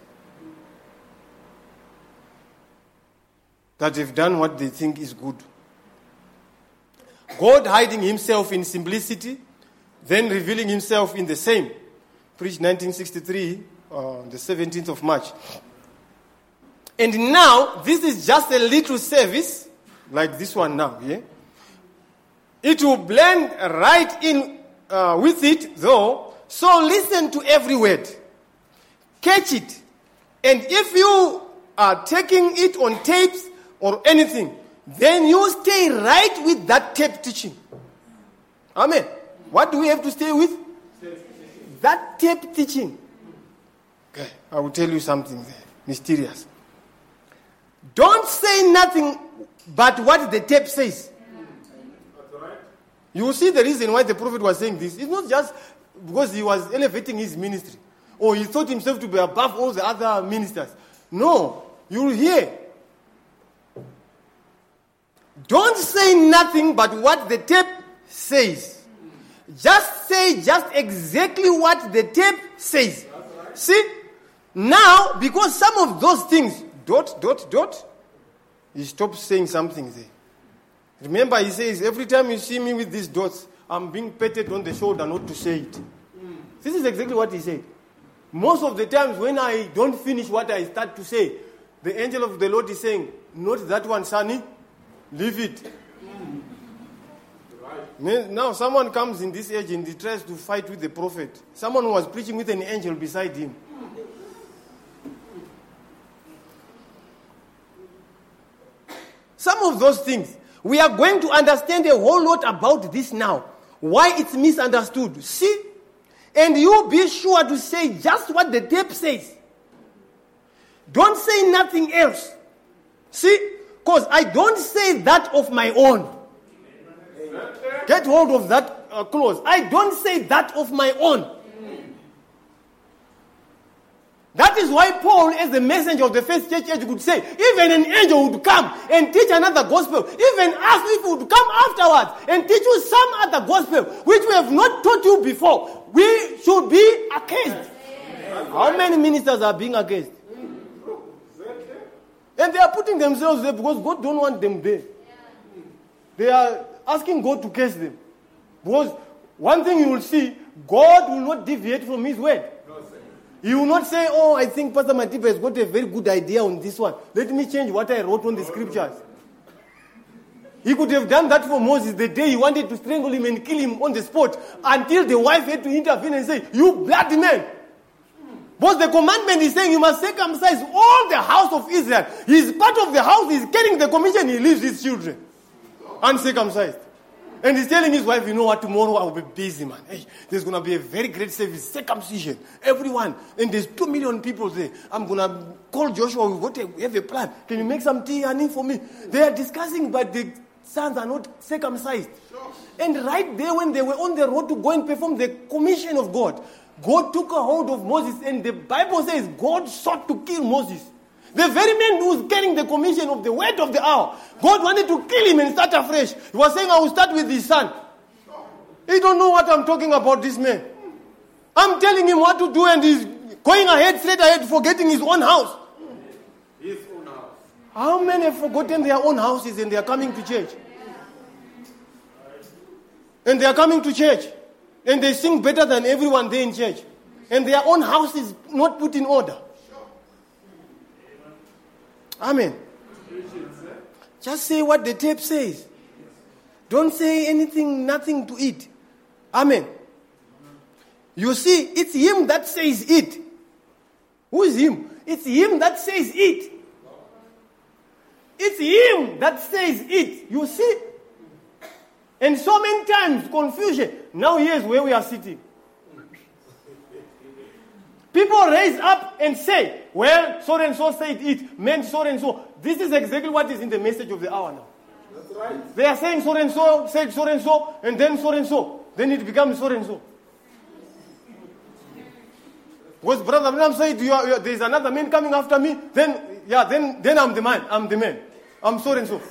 that have done what they think is good. God hiding himself in simplicity, then revealing himself in the same. Preached 1963, uh, the 17th of March. And now, this is just a little service, like this one now, yeah? It will blend right in uh, with it, though. So listen to every word, catch it, and if you are taking it on tapes or anything, then you stay right with that tape teaching. Amen. What do we have to stay with? That tape teaching. Okay, I will tell you something there. mysterious. Don't say nothing but what the tape says. You will see the reason why the prophet was saying this. It's not just because he was elevating his ministry or he thought himself to be above all the other ministers. No, you will hear. Don't say nothing but what the tape says. Just say just exactly what the tape says. See? Now, because some of those things, dot, dot, dot, he stops saying something there. Remember, he says, every time you see me with these dots, I'm being patted on the shoulder not to say it. This is exactly what he said. Most of the times when I don't finish what I start to say, the angel of the Lord is saying, Not that one, sonny, leave it. Now, someone comes in this age and he tries to fight with the prophet. Someone was preaching with an angel beside him. Some of those things, we are going to understand a whole lot about this now. Why it's misunderstood. See? And you be sure to say just what the tape says. Don't say nothing else. See? Because I don't say that of my own. Get hold of that uh, clause. I don't say that of my own. That is why Paul, as the messenger of the first church age, could say, even an angel would come and teach another gospel. Even us, if would come afterwards and teach you some other gospel, which we have not taught you before, we should be accused. How many ministers are being accused? And they are putting themselves there because God don't want them there. They are asking God to curse them. Because one thing you will see, God will not deviate from His word. He will not say, Oh, I think Pastor Matiba has got a very good idea on this one. Let me change what I wrote on the scriptures. He could have done that for Moses the day he wanted to strangle him and kill him on the spot until the wife had to intervene and say, You bloody man. But the commandment is saying you must circumcise all the house of Israel. He's part of the house, he's getting the commission, he leaves his children uncircumcised. And he's telling his wife, you know what, tomorrow I'll be busy, man. Hey, there's going to be a very great service, circumcision. Everyone. And there's two million people there. I'm going to call Joshua. We've got a, we have a plan. Can you make some tea, honey, for me? They are discussing, but the sons are not circumcised. And right there, when they were on the road to go and perform the commission of God, God took a hold of Moses. And the Bible says God sought to kill Moses. The very man who was carrying the commission of the word of the hour, God wanted to kill him and start afresh. He was saying, I will start with his son. He don't know what I'm talking about, this man. I'm telling him what to do and he's going ahead, straight ahead, forgetting his own house. His own house. How many have forgotten their own houses and they are coming to church? And they are coming to church. And they sing better than everyone there in church. And their own house is not put in order. Amen. Just say what the tape says. Don't say anything, nothing to it. Amen. You see, it's him that says it. Who is him? It's him that says it. It's him that says it. You see? And so many times, confusion. Now here's where we are sitting. People raise up and say, well, so and so said it, meant so and so. This is exactly what is in the message of the hour now. That's right. They are saying so and so, said so and so, and then so and so. Then it becomes so and so. Was Brother Branham said, you are, you are, there is another man coming after me, then, yeah, then, then I'm the man. I'm the man. I'm so and so.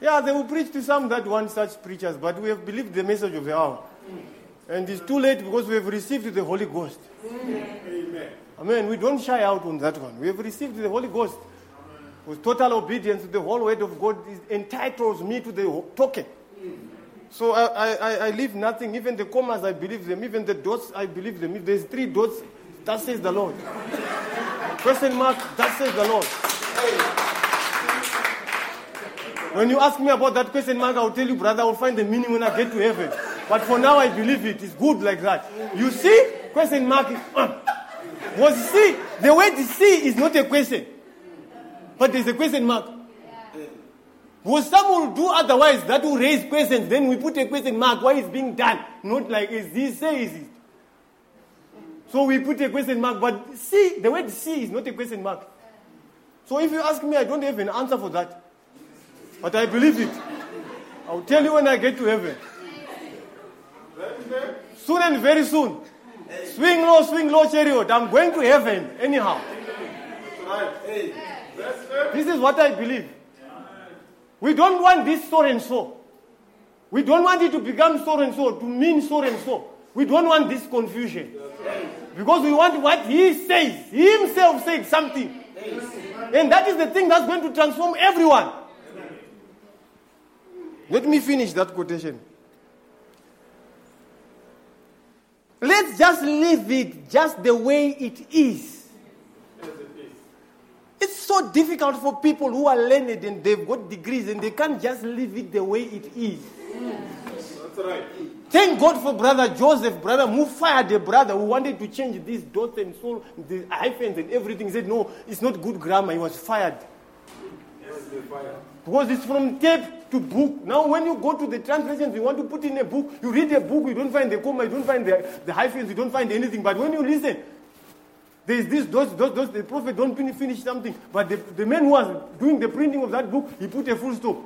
Yeah, they will preach to some that want such preachers, but we have believed the message of the hour. And it's too late because we have received the Holy Ghost. Amen. Amen. We don't shy out on that one. We have received the Holy Ghost. With total obedience to the whole word of God it entitles me to the token. So I, I, I leave nothing. Even the commas, I believe them. Even the dots, I believe them. If there's three dots, that says the Lord. Question mark, that says the Lord. When you ask me about that question mark, I'll tell you, brother, I'll find the meaning when I get to heaven. But for now, I believe it. It's good like that. You see, question mark. Uh. Was see, the word see is not a question, but there's a question mark. Was some will do otherwise that will raise questions. Then we put a question mark. Why is being done? Not like is this say, is it. So we put a question mark, but see, the word see is not a question mark. So if you ask me, I don't have an answer for that. But I believe it. I'll tell you when I get to heaven. Soon and very soon. Swing low, swing low, chariot. I'm going to heaven anyhow. This is what I believe. We don't want this so and so. We don't want it to become so and so, to mean so and so. We don't want this confusion. Because we want what he says. He himself said something. And that is the thing that's going to transform everyone. Let me finish that quotation. Let's just leave it just the way it is. It's so difficult for people who are learned and they've got degrees and they can't just leave it the way it is. That's right. Thank God for brother Joseph, brother who fired a brother who wanted to change these dots and so the hyphens and everything. He said, No, it's not good grammar. He was fired. Yes, the fire. Because it's from tape to book. Now, when you go to the translations, you want to put in a book, you read a book, you don't find the comma, you don't find the, the hyphens, you don't find anything. But when you listen, there's this, those, those, those, the prophet don't finish something. But the, the man who was doing the printing of that book, he put a full stop.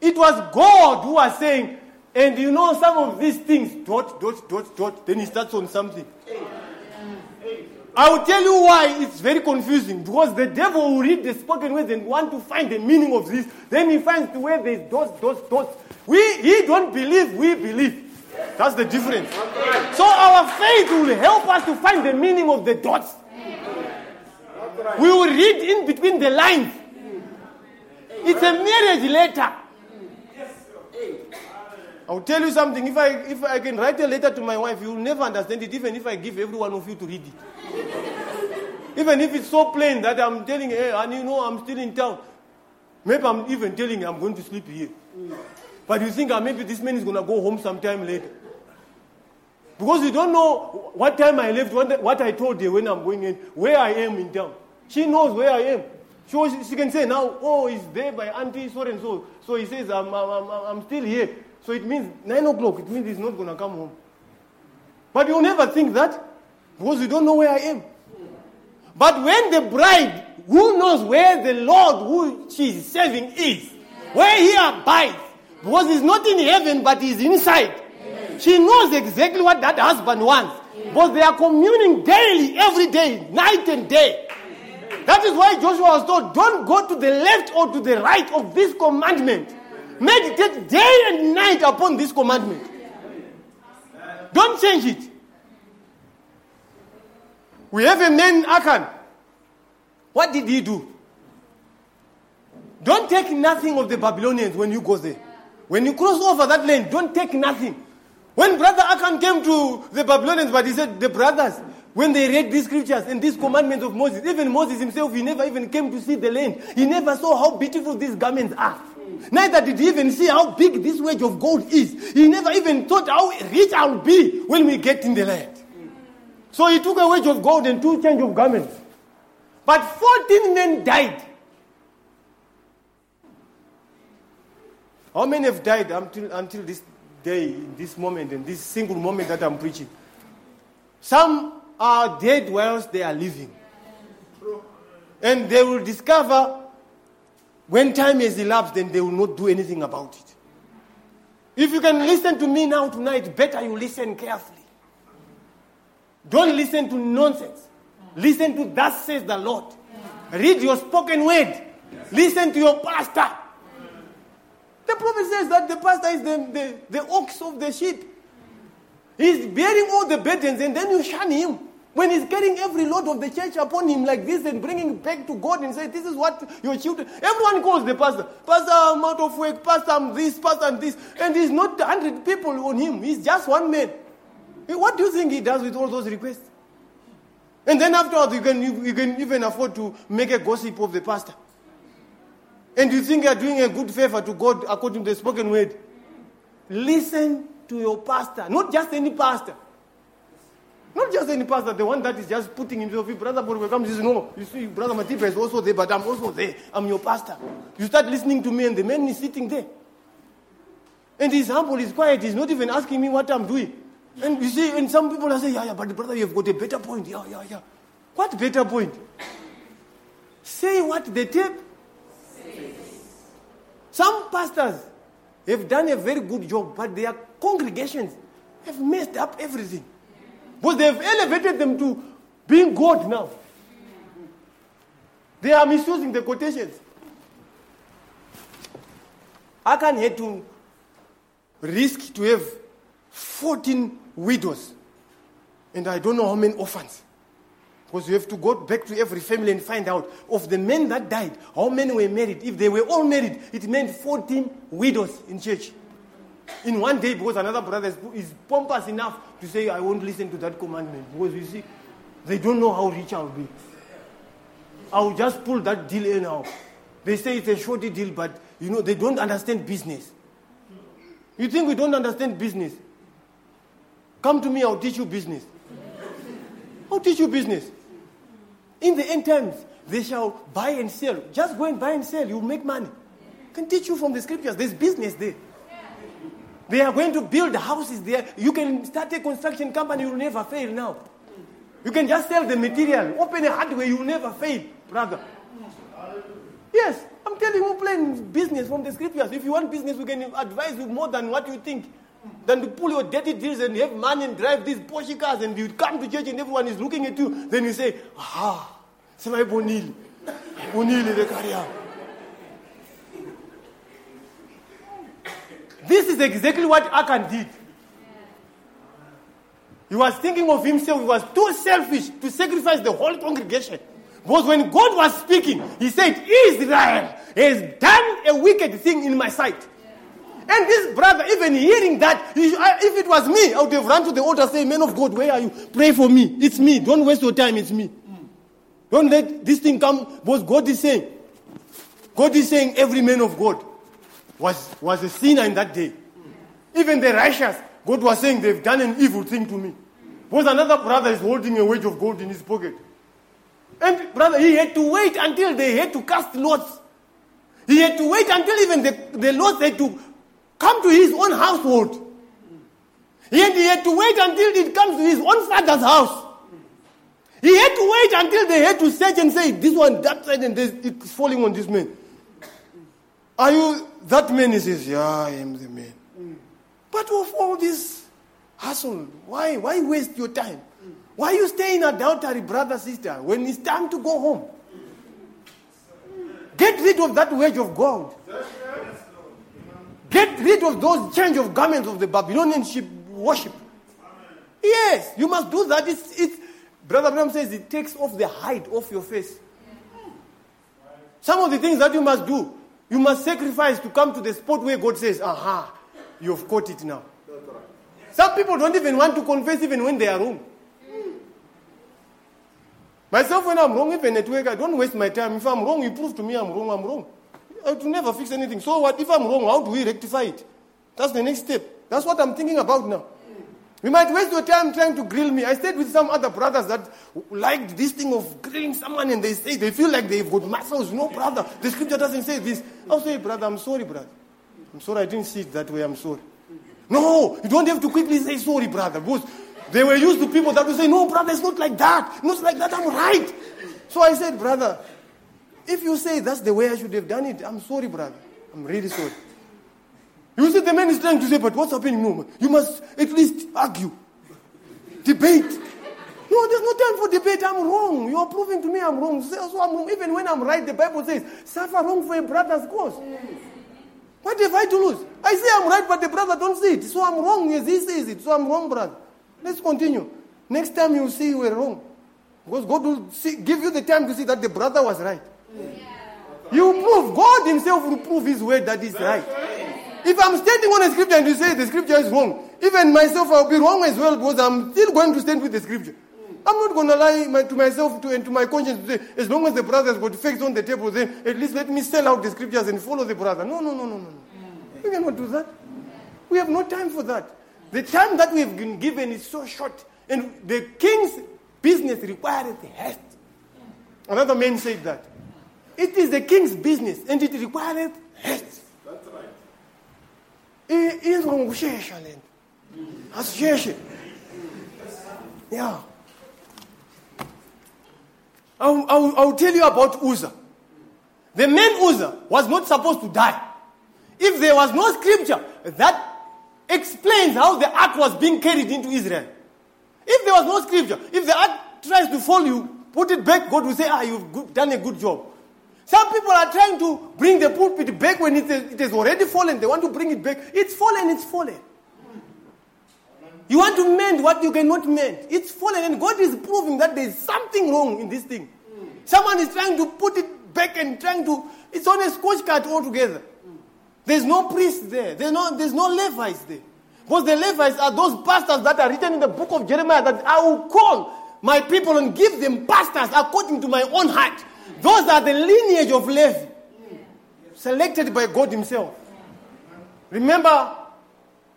It was God who was saying, and you know some of these things, dot, dot, dot, dot, then he starts on something. I will tell you why it's very confusing. Because the devil will read the spoken words and want to find the meaning of this. Then he finds the where there's dots, dots, dots. We, he don't believe, we believe. That's the difference. So our faith will help us to find the meaning of the dots. We will read in between the lines. It's a marriage letter. I'll tell you something. If I, if I can write a letter to my wife, you will never understand it, even if I give every one of you to read it. Even if it's so plain that I'm telling her, and you know I'm still in town. Maybe I'm even telling her I'm going to sleep here. But you think uh, maybe this man is going to go home sometime later. Because you don't know what time I left, what, I told her when I'm going in, where I am in town. She knows where I am. She, she can say now, oh, he's there by auntie so and so. So he says, I'm, I'm, I'm still here. So it means 9 o'clock. It means he's not going to come home. But you never think that because you don't know where I am. But when the bride, who knows where the Lord who she is serving is, where he abides, because he's not in heaven but he's inside, she knows exactly what that husband wants. But they are communing daily, every day, night and day. That is why Joshua was told, don't go to the left or to the right of this commandment. Meditate day and night upon this commandment. Don't change it. We have a man, Achan. What did he do? Don't take nothing of the Babylonians when you go there. When you cross over that land, don't take nothing. When Brother Achan came to the Babylonians, but he said, the brothers, when they read these scriptures and these commandments of Moses, even Moses himself, he never even came to see the land. He never saw how beautiful these garments are. Neither did he even see how big this wedge of gold is. He never even thought how rich I'll be when we get in the land. So he took a wedge of gold and two change of garments. But 14 men died. How many have died until, until this day, in this moment, and this single moment that I'm preaching? Some are dead whilst they are living. And they will discover when time has elapsed, then they will not do anything about it. If you can listen to me now tonight, better you listen carefully. Don't listen to nonsense. Listen to thus says the Lord. Read your spoken word. Listen to your pastor. The prophet says that the pastor is the, the, the ox of the sheep. He's bearing all the burdens and then you shun him. When he's carrying every load of the church upon him like this and bringing back to God and say, This is what your children. Everyone calls the pastor. Pastor, I'm out of work. Pastor, I'm this, Pastor, I'm this. And he's not 100 people on him. He's just one man. What do you think he does with all those requests? And then afterwards, you can, you can even afford to make a gossip of the pastor. And you think you're doing a good favor to God according to the spoken word. Listen to your pastor, not just any pastor. Not just any pastor, the one that is just putting himself, if brother Borwe comes, says, no, you see, brother Matipa is also there, but I'm also there. I'm your pastor. You start listening to me, and the man is sitting there. And he's humble, he's quiet, he's not even asking me what I'm doing. And you see, and some people are saying, yeah, yeah, but brother, you've got a better point. Yeah, yeah, yeah. What better point? Say what the tape. Some pastors have done a very good job, but their congregations have messed up everything. But they've elevated them to being God now. They are misusing the quotations. I can't hate to risk to have 14 widows. And I don't know how many orphans. Because you have to go back to every family and find out of the men that died, how many were married. If they were all married, it meant 14 widows in church. In one day, because another brother is, pompous enough to say, I won't listen to that commandment. Because you see, they don't know how rich I'll be. I'll just pull that deal in now. They say it's a shorty deal, but you know, they don't understand business. You think we don't understand business? Come to me, I'll teach you business. I'll teach you business. In the end times, they shall buy and sell. Just go and buy and sell, you'll make money. Can teach you from the scriptures. There's business there. They are going to build houses there. You can start a construction company, you'll never fail now. You can just sell the material. Open a hardware, you'll never fail, brother. Yes, I'm telling you, plain business from the scriptures. If you want business, we can advise you more than what you think. Than to pull your dirty deals and have money and drive these Porsche cars and you come to church and everyone is looking at you. Then you say, ah, Semai Bonili. Bonili the career. This is exactly what Achan did. He was thinking of himself. He was too selfish to sacrifice the whole congregation. Because when God was speaking, He said, Israel has done a wicked thing in my sight. And this brother, even hearing that, if it was me, I would have run to the altar and say, Man of God, where are you? Pray for me. It's me. Don't waste your time. It's me. Don't let this thing come. Because God is saying, God is saying, every man of God was, was a sinner in that day. Even the righteous, God was saying they've done an evil thing to me. Because another brother is holding a wedge of gold in his pocket. And brother, he had to wait until they had to cast lots. He had to wait until even the, the lots had to come to his own household. He had, he had to wait until it comes to his own father's house. He had to wait until they had to search and say, this one, that side, and this, it's falling on this man. Are you that man? He says, yeah, I am the man. But of all this hassle, why, why waste your time? Why you stay in adultery, brother, sister, when it's time to go home? Get rid of that wedge of gold. Get rid of those change of garments of the Babylonian worship. Yes, you must do that. It's, it's, Brother Branham says it takes off the hide off your face. Some of the things that you must do, you must sacrifice to come to the spot where God says, aha, you've caught it now. Some people don't even want to confess even when they are wrong. Myself, when I'm wrong, even at work, I don't waste my time. If I'm wrong, you prove to me I'm wrong, I'm wrong. I will never fix anything. So what? If I'm wrong, how do we rectify it? That's the next step. That's what I'm thinking about now. You might waste your time trying to grill me. I stayed with some other brothers that liked this thing of grilling someone and they say they feel like they've got muscles. No, brother, the scripture doesn't say this. I'll say, brother, I'm sorry, brother. I'm sorry, I didn't see it that way. I'm sorry. No, you don't have to quickly say sorry, brother, because they were used to people that would say, No, brother, it's not like that. Not like that, I'm right. So I said, Brother, if you say that's the way I should have done it, I'm sorry, brother. I'm really sorry. You see, the man is trying to say, But what's happening? No, you must at least argue, debate. No, there's no time for debate. I'm wrong. You're proving to me I'm wrong. So I'm. Even when I'm right, the Bible says, suffer wrong for a brother's cause. What have I to lose? I say I'm right, but the brother don't see it. So I'm wrong as he says it. So I'm wrong, brother. Let's continue. Next time you'll see you were wrong. Because God will see, give you the time to see that the brother was right. Yeah. You prove, God Himself will prove His word that is right. If I'm standing on a scripture and you say the scripture is wrong, even myself I'll be wrong as well because I'm still going to stand with the scripture. I'm not going to lie my, to myself to, and to my conscience to say, as long as the brother's got facts on the table, then at least let me sell out the scriptures and follow the brother. No, no, no, no, no. We cannot do that. We have no time for that. The time that we've been given is so short, and the king's business required haste. Another man said that. It is the king's business, and it required haste. That's right. Association. Yeah. I'll, I'll, I'll tell you about Uzzah. The man Uzzah was not supposed to die. If there was no scripture that explains how the ark was being carried into Israel, if there was no scripture, if the ark tries to fall you, put it back, God will say, ah, you've done a good job. Some people are trying to bring the pulpit back when it it has already fallen. They want to bring it back. It's fallen, it's fallen. You want to mend what you cannot mend. It's fallen, and God is proving that there's something wrong in this thing. Someone is trying to put it back and trying to. It's on a scotch cart altogether. There's no priest there. There's no, there's no Levites there. Because the Levites are those pastors that are written in the book of Jeremiah that I will call my people and give them pastors according to my own heart. Those are the lineage of Levi, selected by God Himself. Remember,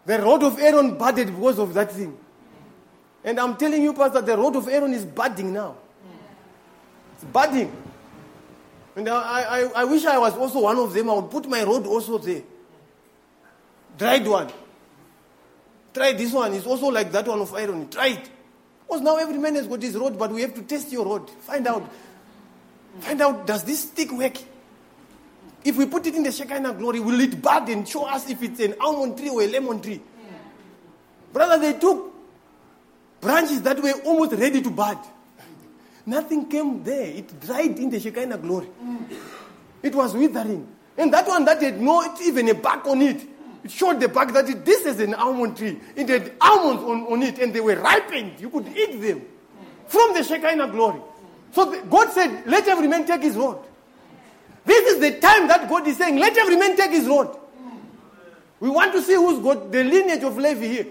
the rod of Aaron budded because of that thing. And I'm telling you, Pastor, the rod of Aaron is budding now. It's budding. And I, I, I wish I was also one of them. I would put my rod also there. Dried one. Try this one. It's also like that one of Aaron. Try it. Because now every man has got his rod, but we have to test your rod. Find out. Find out, does this stick work? If we put it in the Shekinah glory, will it bud and show us if it's an almond tree or a lemon tree? Brother, they took branches that were almost ready to bud. Nothing came there. It dried in the Shekinah glory. It was withering. And that one that had not even a bark on it, it showed the bark that it, this is an almond tree. It had almonds on, on it and they were ripened. You could eat them from the Shekinah glory. So the, God said, let every man take his rod. This is the time that God is saying, let every man take his rod. We want to see who's got the lineage of Levi here.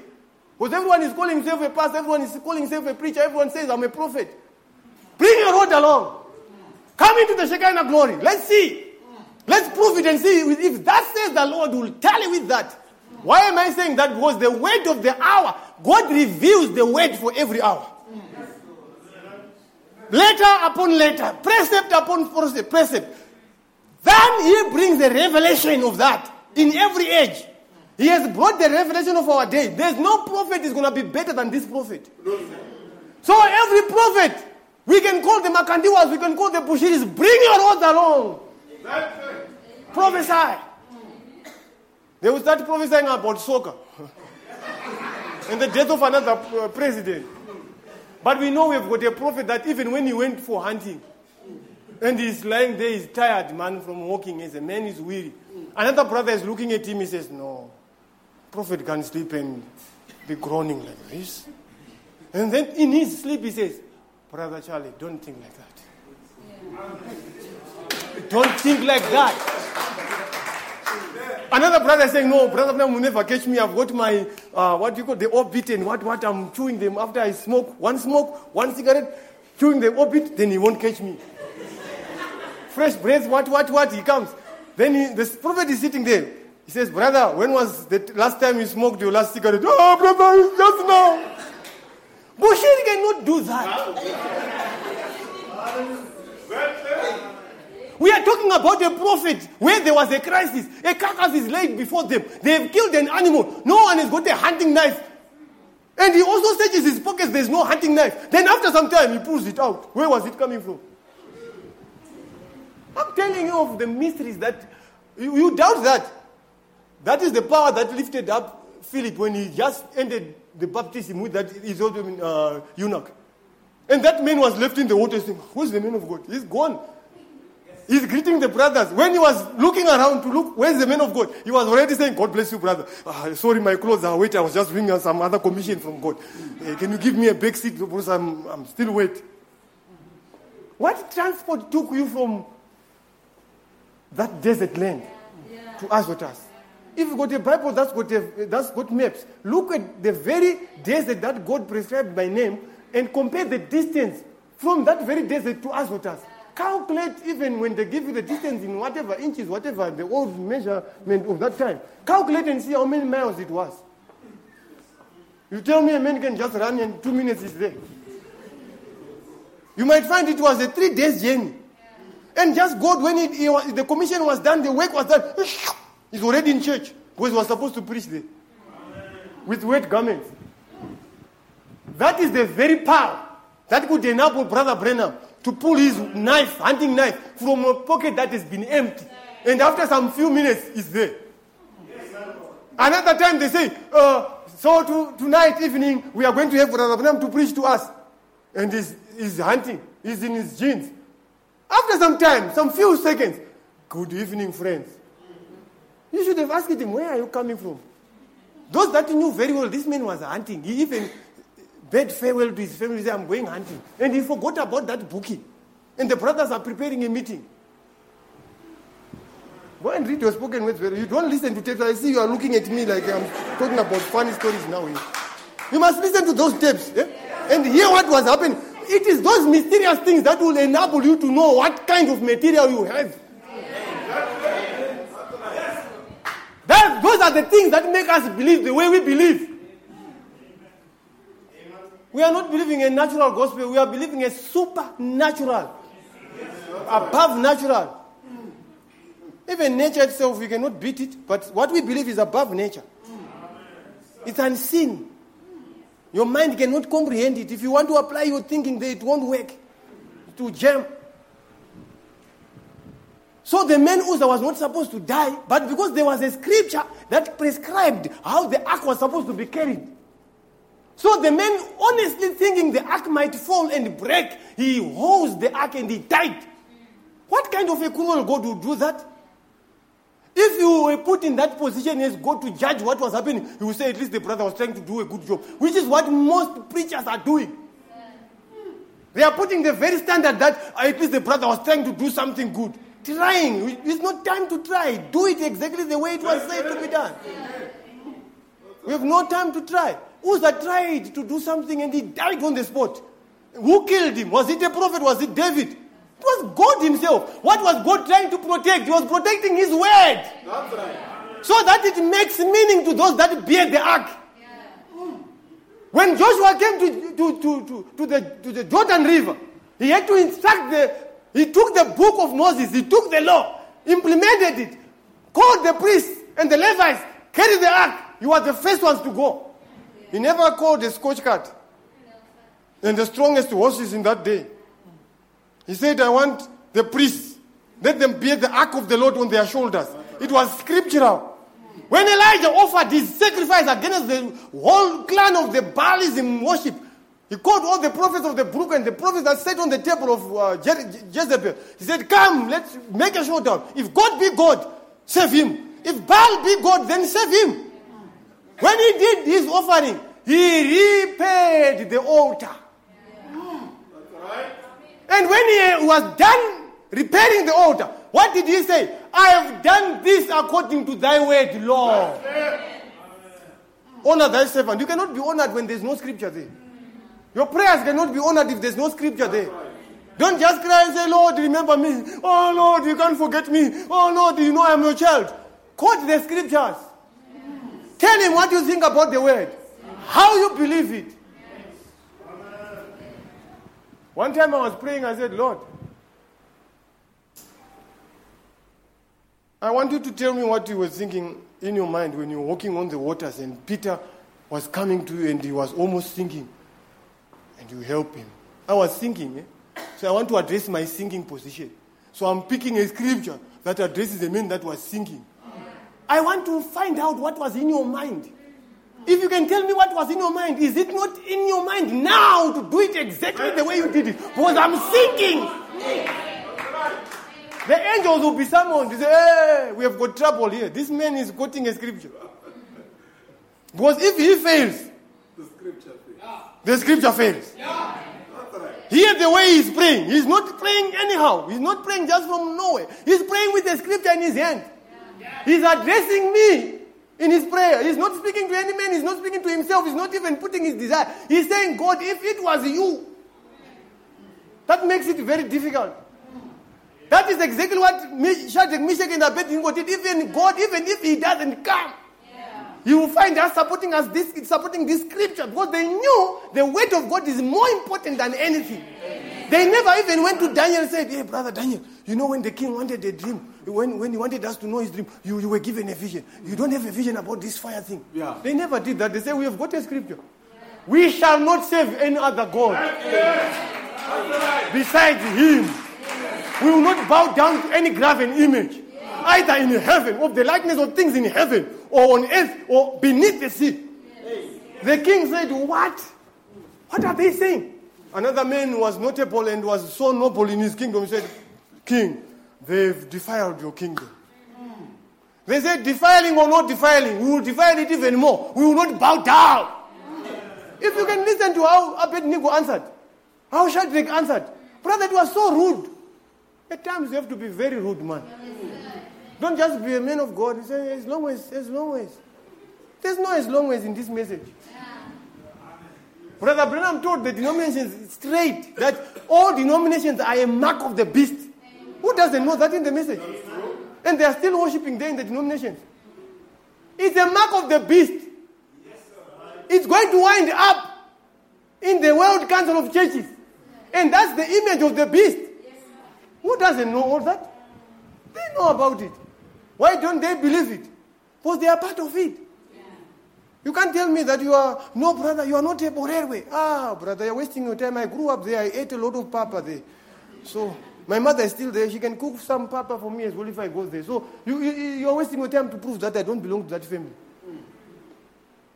Because everyone is calling himself a pastor, everyone is calling himself a preacher, everyone says, I'm a prophet. Bring your rod along. Come into the Shekinah glory. Let's see. Let's prove it and see if that says the Lord will tally with that. Why am I saying that? Because the word of the hour, God reveals the word for every hour. Letter upon letter, precept upon precept. Then he brings the revelation of that in every age. He has brought the revelation of our day. There's no prophet is going to be better than this prophet. So every prophet, we can call the Makandiwas, we can call the Bushiris, bring your rods along. Prophesy. They will start prophesying about soccer and the death of another uh, president. But we know we've got a prophet that even when he went for hunting, and he's lying there, he's tired, man, from walking. As a man is weary. Another brother is looking at him, he says, No, prophet can't sleep and be groaning like this. And then in his sleep, he says, Brother Charlie, don't think like that. Don't think like that. Another brother saying, No, brother will never catch me. I've got my, uh, what you call the orbit and what, what I'm chewing them after I smoke. One smoke, one cigarette, chewing the orbit, then he won't catch me fresh breath, what, what, what, he comes. Then he, the prophet is sitting there. He says, Brother, when was the last time you smoked your last cigarette? Oh, brother, it's just now. Bushiri cannot do that. We are talking about a prophet where there was a crisis. A carcass is laid before them. They have killed an animal. No one has got a hunting knife. And he also searches his pockets, there's no hunting knife. Then after some time, he pulls it out. Where was it coming from? I'm telling you of the mysteries that you, you doubt that. That is the power that lifted up Philip when he just ended the baptism with that Ethiopian uh, eunuch. And that man was left in the water saying, Who's the man of God? He's gone. He's greeting the brothers. When he was looking around to look, where's the man of God? He was already saying, God bless you, brother. Ah, sorry, my clothes are wet. I was just bringing some other commission from God. Uh, can you give me a back seat because I'm, I'm still wet? What transport took you from that desert land yeah. to Azotus? If you got a Bible that's got, a, that's got maps, look at the very desert that God prescribed by name and compare the distance from that very desert to Azotus. Calculate even when they give you the distance in whatever inches, whatever the old measurement of that time. Calculate and see how many miles it was. You tell me a man can just run in two minutes is there. You might find it was a three days journey. And just God, when it, it, the commission was done, the work was done, he's already in church because he was supposed to preach there. with wet garments. That is the very power that could enable Brother Branham to pull his knife, hunting knife, from a pocket that has been empty. And after some few minutes, it's there. Another time they say, uh, so to, tonight evening, we are going to have Brother to preach to us. And he's, he's hunting, he's in his jeans. After some time, some few seconds, good evening, friends. You should have asked him, where are you coming from? Those that knew very well, this man was hunting. He even bade farewell to his family, said, I'm going hunting. And he forgot about that booking. And the brothers are preparing a meeting. Go and read your spoken words. You don't listen to tapes. I see you are looking at me like I'm talking about funny stories now. You must listen to those tapes eh? and hear what was happening. It is those mysterious things that will enable you to know what kind of material you have. That, those are the things that make us believe the way we believe. We are not believing a natural gospel, we are believing a supernatural, above natural. Even nature itself, we cannot beat it, but what we believe is above nature. It's unseen. Your mind cannot comprehend it. If you want to apply your thinking there, it won't work. It will jam. So the man Uzzah was not supposed to die, but because there was a scripture that prescribed how the ark was supposed to be carried. So the man, honestly thinking the ark might fall and break, he holds the ark and he died. What kind of a cruel God would do that? If you were put in that position as God to judge what was happening, you would say at least the brother was trying to do a good job, which is what most preachers are doing. They are putting the very standard that at least the brother was trying to do something good. Trying. It's not time to try. Do it exactly the way it was said to be done. We have no time to try. Uzzah tried to do something and he died on the spot. Who killed him? Was it a prophet? Was it David? It was God Himself. What was God trying to protect? He was protecting His word. That's right. So that it makes meaning to those that bear the ark. When Joshua came to, to, to, to, to, the, to the Jordan River, he had to instruct the, he took the book of Moses, he took the law, implemented it, called the priests and the Levites, carried the ark. You are the first ones to go. He never called the scotch cart and the strongest horses in that day. He said, I want the priests, let them bear the ark of the Lord on their shoulders. It was scriptural. When Elijah offered his sacrifice against the whole clan of the Baalis in worship, he called all the prophets of the brook and the prophets that sat on the table of uh, Je- Jezebel. He said, Come, let's make a showdown. If God be God, save him. If Baal be God, then save him. When he did his offering, he repaid the altar. And when he was done repairing the altar, what did he say? I have done this according to thy word, Lord. Honor thy servant. You cannot be honored when there's no scripture there. Your prayers cannot be honored if there's no scripture there. Don't just cry and say, Lord, remember me. Oh, Lord, you can't forget me. Oh, Lord, you know I'm your child. Quote the scriptures. Tell him what you think about the word, how you believe it. One time I was praying, I said, Lord, I want you to tell me what you were thinking in your mind when you were walking on the waters and Peter was coming to you and he was almost sinking. And you help him. I was thinking, eh? so I want to address my sinking position. So I'm picking a scripture that addresses the man that was sinking. I want to find out what was in your mind. If you can tell me what was in your mind, is it not in your mind now to do it exactly the way you did it? Because I'm sinking. The angels will be summoned. They say, hey, we have got trouble here. This man is quoting a scripture. Because if he fails, The scripture says. the scripture fails. Right. Hear the way he's praying. He's not praying anyhow. He's not praying just from nowhere. He's praying with the scripture in his hand. He's addressing me in his prayer. He's not speaking to any man. He's not speaking to himself. He's not even putting his desire. He's saying, God, if it was you, that makes it very difficult. That is exactly what Shadrach, Meshach, and Abednego did. Even God, even if he doesn't come, you will find us supporting us this supporting this scripture because they knew the word of God is more important than anything. They never even went to Daniel and said, Hey, brother Daniel, you know when the king wanted a dream, when, when he wanted us to know his dream, you, you were given a vision. You don't have a vision about this fire thing. Yeah. They never did that. They say, We have got a scripture. We shall not serve any other God besides him. We will not bow down to any graven image, either in heaven, of the likeness of things in heaven, or on earth, or beneath the sea. The king said, What? What are they saying? Another man was notable and was so noble in his kingdom. He said, King, they've defiled your kingdom. They said, Defiling or not defiling, we will defile it even more. We will not bow down. If you can listen to how Abednego answered, how Shadrach answered, brother, it was so rude. At times you have to be very rude, man. Don't just be a man of God. He said, as long as, as long as. There's no as long as in this message. Brother Branham told the denominations straight that all denominations are a mark of the beast. Who doesn't know that in the message? And they are still worshiping there in the denominations. It's a mark of the beast. It's going to wind up in the World Council of Churches. And that's the image of the beast. Who doesn't know all that? They know about it. Why don't they believe it? Because they are part of it. You can't tell me that you are, no, brother, you are not a Borerwe. Ah, brother, you're wasting your time. I grew up there. I ate a lot of papa there. So, my mother is still there. She can cook some papa for me as well if I go there. So, you, you, you're wasting your time to prove that I don't belong to that family.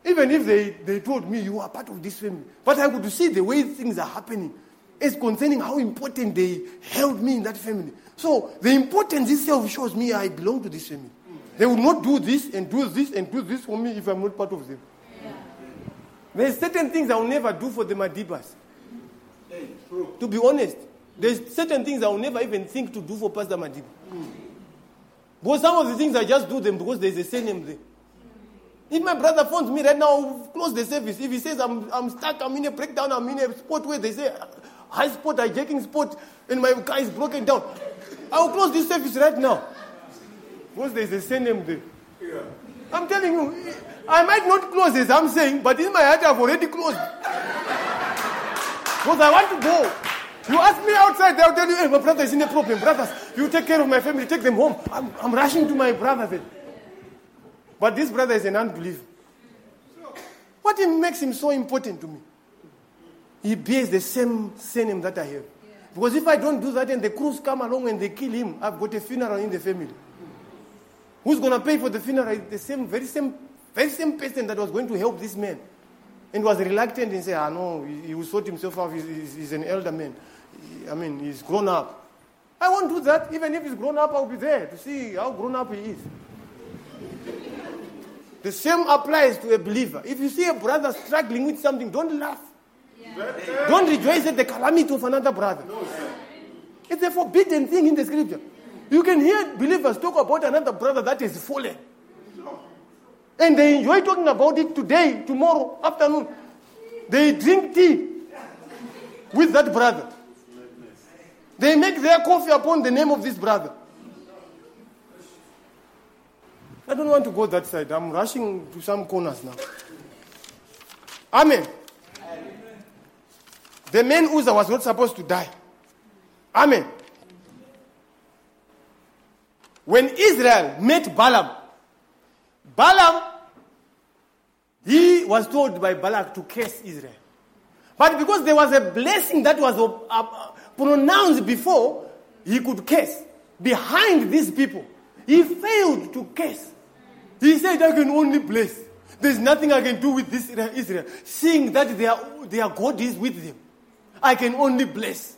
Even if they, they told me you are part of this family. But I could see the way things are happening. It's concerning how important they held me in that family. So the importance itself shows me I belong to this family. They will not do this and do this and do this for me if I'm not part of them. There's certain things I will never do for the Madibas. To be honest, there's certain things I will never even think to do for Pastor Madiba. Because some of the things I just do them because there's a surname there. If my brother phones me right now, close the service. If he says I'm, I'm stuck, I'm in a breakdown, I'm in a spot where they say high spot, hijacking spot, and my car is broken down, I'll close this service right now. Because there's a surname there. I'm telling you, I might not close as I'm saying, but in my heart I've already closed. Because I want to go. You ask me outside, they'll tell you, hey, my brother is in a problem. Brothers, you take care of my family, take them home. I'm, I'm rushing to my brother then. But this brother is an unbeliever. What makes him so important to me? He bears the same surname that I have. Because if I don't do that and the crews come along and they kill him, I've got a funeral in the family. Who's going to pay for the funeral? The same, very same, very same person that was going to help this man. And was reluctant and said, ah, no, he, will sort himself out. He's, he's, he's an elder man. I mean, he's grown up. I won't do that. Even if he's grown up, I'll be there to see how grown up he is. The same applies to a believer. If you see a brother struggling with something, don't laugh. Don't rejoice at the calamity of another brother. It's a forbidden thing in the scripture. You can hear believers talk about another brother that is fallen. And they enjoy talking about it today, tomorrow, afternoon. They drink tea with that brother. They make their coffee upon the name of this brother. I don't want to go that side. I'm rushing to some corners now. Amen. The man Uzzah was not supposed to die. Amen. When Israel met Balaam, Balaam, he was told by Balak to curse Israel. But because there was a blessing that was pronounced before, he could curse. Behind these people, he failed to curse. He said, I can only bless. There's nothing I can do with this Israel, seeing that their, their God is with them. I can only bless.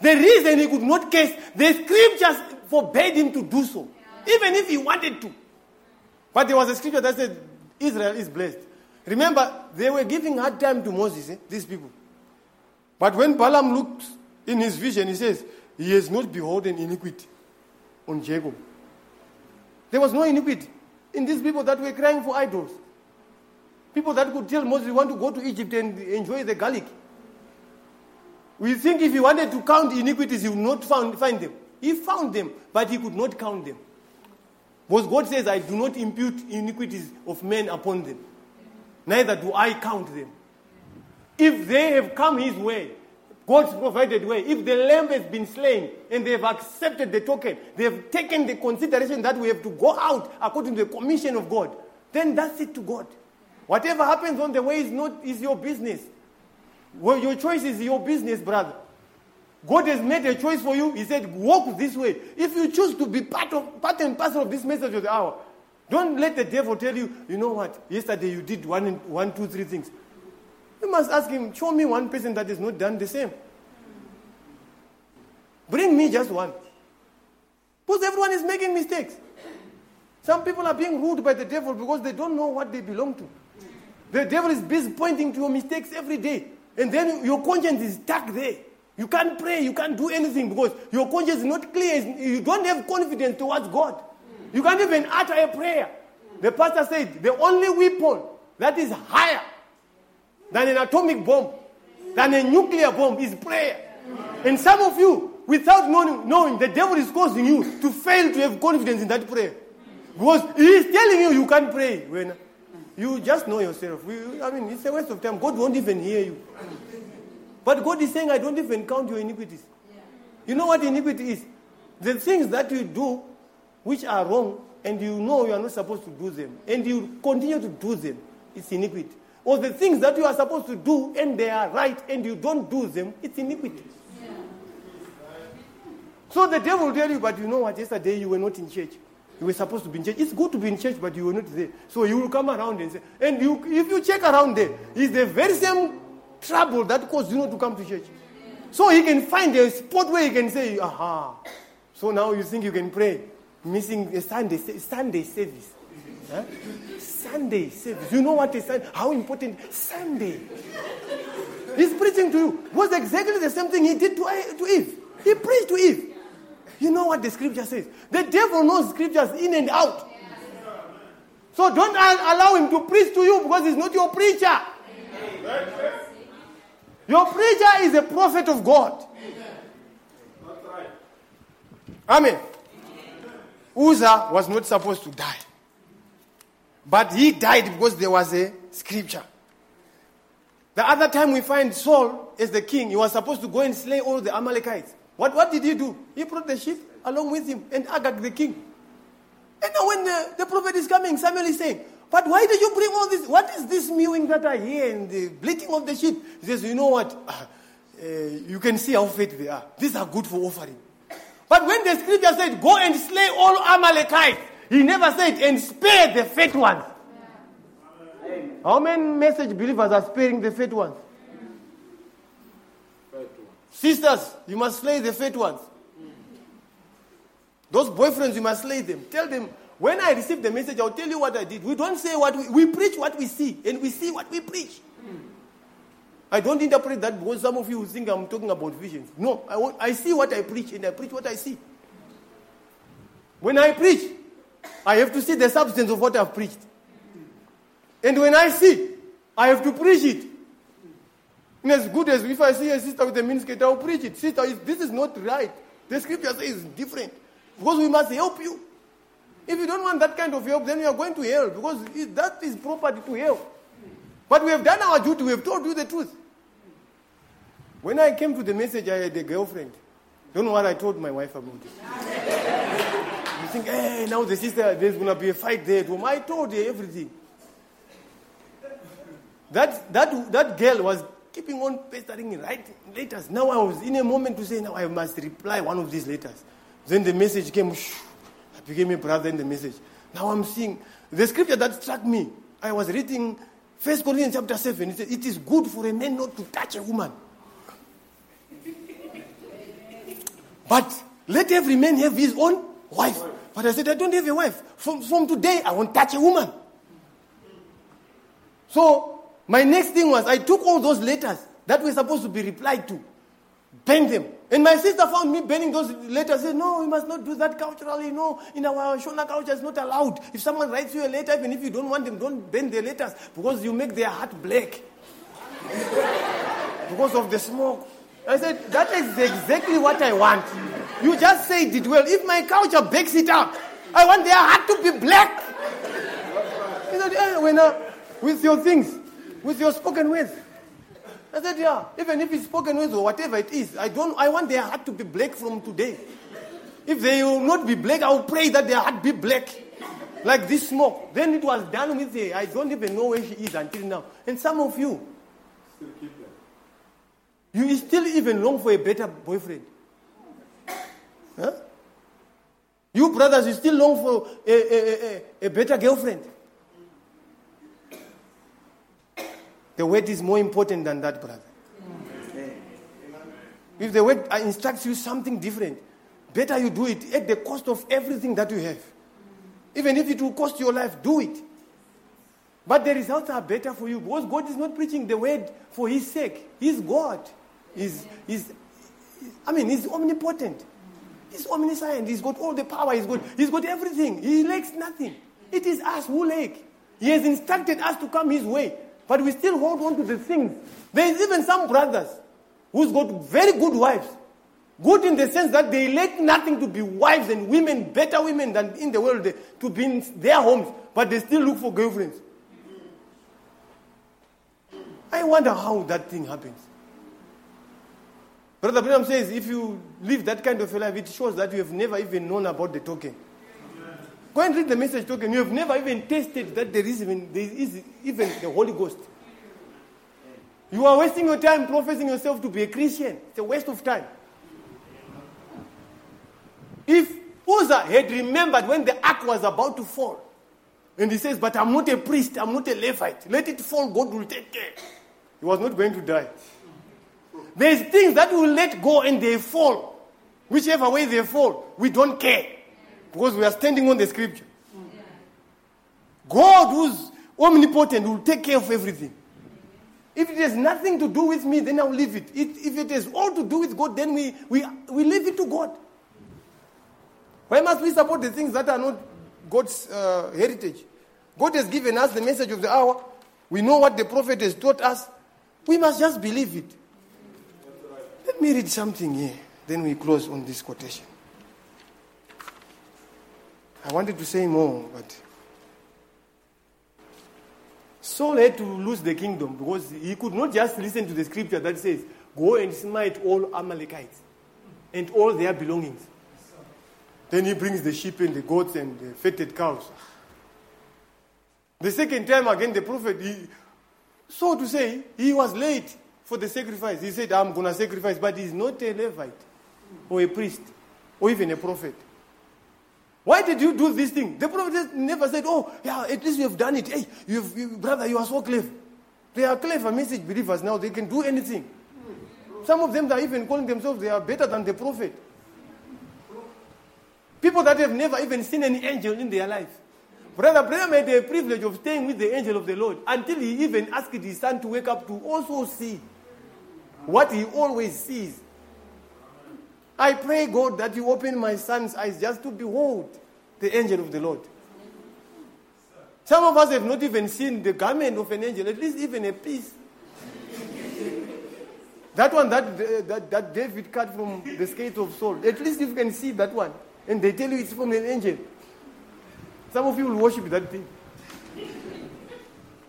The reason he could not curse, the scriptures forbade him to do so, even if he wanted to. But there was a scripture that said, Israel is blessed. Remember, they were giving hard time to Moses, eh, these people. But when Balaam looked in his vision, he says, He has not beholden iniquity on Jacob. There was no iniquity in these people that were crying for idols. People that could tell Moses, want to go to Egypt and enjoy the garlic. We think if he wanted to count iniquities, he would not found, find them. He found them, but he could not count them. Because God says, I do not impute iniquities of men upon them, neither do I count them. If they have come his way, God's provided way. If the lamb has been slain and they have accepted the token, they have taken the consideration that we have to go out according to the commission of God, then that's it to God. Whatever happens on the way is not is your business. Well, your choice is your business, brother. God has made a choice for you. He said, walk this way. If you choose to be part of part and parcel of this message of the hour, don't let the devil tell you, you know what, yesterday you did one, one, two, three things. You must ask him, show me one person that has not done the same. Bring me just one. Because everyone is making mistakes. Some people are being ruled by the devil because they don't know what they belong to. The devil is busy pointing to your mistakes every day. And then your conscience is stuck there. You can't pray, you can't do anything because your conscience is not clear. You don't have confidence towards God. You can't even utter a prayer. The pastor said the only weapon that is higher than an atomic bomb, than a nuclear bomb, is prayer. And some of you, without knowing, knowing, the devil is causing you to fail to have confidence in that prayer. Because he is telling you you can't pray. When you just know yourself. I mean, it's a waste of time. God won't even hear you. But God is saying, I don't even count your iniquities. You know what iniquity is? The things that you do which are wrong and you know you are not supposed to do them and you continue to do them, it's iniquity. Or the things that you are supposed to do and they are right and you don't do them, it's iniquity. Yeah. So the devil will tell you, but you know what, yesterday you were not in church. You were supposed to be in church. It's good to be in church, but you were not there. So you will come around and say, and you, if you check around there, it's the very same trouble that caused you not to come to church. So he can find a spot where he can say, aha. So now you think you can pray missing a Sunday, Sunday service. Huh? Sunday service. You know what is Sunday? How important Sunday? He's preaching to you. Was exactly the same thing he did to, to Eve. He preached to Eve. You know what the scripture says? The devil knows scriptures in and out. So don't allow him to preach to you because he's not your preacher. Your preacher is a prophet of God. Amen. Uzzah was not supposed to die. But he died because there was a scripture. The other time we find Saul as the king, he was supposed to go and slay all the Amalekites. What, what did he do? He brought the sheep along with him and Agag the king. And now when the, the prophet is coming, Samuel is saying, But why did you bring all this? What is this mewing that I hear and the bleating of the sheep? He says, You know what? Uh, you can see how fit they are. These are good for offering. But when the scripture said, Go and slay all Amalekites, he never said, And spare the fat ones. How many message believers are sparing the fat ones? Sisters, you must slay the fat ones. Those boyfriends, you must slay them. Tell them, when I receive the message, I'll tell you what I did. We don't say what we, we preach what we see, and we see what we preach. I don't interpret that because some of you think I'm talking about visions. No, I, I see what I preach and I preach what I see. When I preach, I have to see the substance of what I've preached. And when I see, I have to preach it. And as good as if I see a sister with a miniskirt, I'll preach it. Sister, this is not right. The scripture says different. Because we must help you. If you don't want that kind of help, then you are going to hell because that is property to hell. But we have done our duty, we have told you the truth. When I came to the message, I had a girlfriend. Don't know what I told my wife about it. You think, hey, now the sister, there's going to be a fight there. I told her everything. That, that, that girl was keeping on pestering writing letters. Now I was in a moment to say, now I must reply one of these letters. Then the message came, shh, I became a brother in the message. Now I'm seeing the scripture that struck me. I was reading First Corinthians chapter 7. It says, It is good for a man not to touch a woman. But let every man have his own wife. But I said, I don't have a wife. From, from today, I won't touch a woman. So, my next thing was, I took all those letters that were supposed to be replied to, burned them. And my sister found me burning those letters. Said, no, we must not do that culturally. No, in our Shona culture, it's not allowed. If someone writes you a letter, even if you don't want them, don't burn their letters because you make their heart black because of the smoke. I said, that is exactly what I want. You just said it well. If my culture bakes it up, I want their heart to be black. He said, eh, when, uh, with your things, with your spoken words. I said, yeah, even if it's spoken words or whatever it is, I don't, I want their heart to be black from today. If they will not be black, I will pray that their heart be black. Like this smoke. Then it was done with her. I don't even know where she is until now. And some of you, Still keep them. you still even long for a better boyfriend. Huh? You brothers, you still long for a, a, a, a better girlfriend. The word is more important than that, brother. If the word uh, instructs you something different, better you do it at the cost of everything that you have. Even if it will cost your life, do it. But the results are better for you because God is not preaching the word for His sake. He's God. He's, he's, I mean, He's omnipotent. He's omniscient. He's got all the power. He's got, he's got everything. He lacks nothing. It is us who lack. He has instructed us to come His way, but we still hold on to the things. There is even some brothers who's got very good wives. Good in the sense that they lack nothing to be wives and women, better women than in the world, to be in their homes, but they still look for girlfriends. I wonder how that thing happens. Brother Branham says if you live that kind of a life, it shows that you have never even known about the token. Go and read the message token. You have never even tasted that there is even, there is even the Holy Ghost. You are wasting your time professing yourself to be a Christian. It's a waste of time. If Uzzah had remembered when the ark was about to fall, and he says, But I'm not a priest, I'm not a Levite, let it fall, God will take care. He was not going to die. There's things that will let go and they fall. Whichever way they fall, we don't care. Because we are standing on the scripture. God, who's omnipotent, will take care of everything. If it has nothing to do with me, then I'll leave it. it. If it has all to do with God, then we, we, we leave it to God. Why must we support the things that are not God's uh, heritage? God has given us the message of the hour. We know what the prophet has taught us. We must just believe it. Let me read something here. Then we close on this quotation. I wanted to say more, but Saul had to lose the kingdom because he could not just listen to the scripture that says, Go and smite all Amalekites and all their belongings. Then he brings the sheep and the goats and the fatted cows. The second time again, the prophet, he, so to say, he was late for the sacrifice. He said, I'm going to sacrifice, but he's not a Levite or a priest or even a prophet. Why did you do this thing? The prophet never said, Oh, yeah, at least you have done it. Hey, you've, you, brother, you are so clever. They are clever message believers now. They can do anything. Some of them are even calling themselves they are better than the prophet. People that have never even seen any angel in their life. Brother Branham had the privilege of staying with the angel of the Lord until he even asked his son to wake up to also see what he always sees. I pray, God, that you open my son's eyes just to behold the angel of the Lord. Some of us have not even seen the garment of an angel, at least even a piece. that one that, that, that David cut from the skate of Saul, at least you can see that one. And they tell you it's from an angel. Some of you will worship that thing.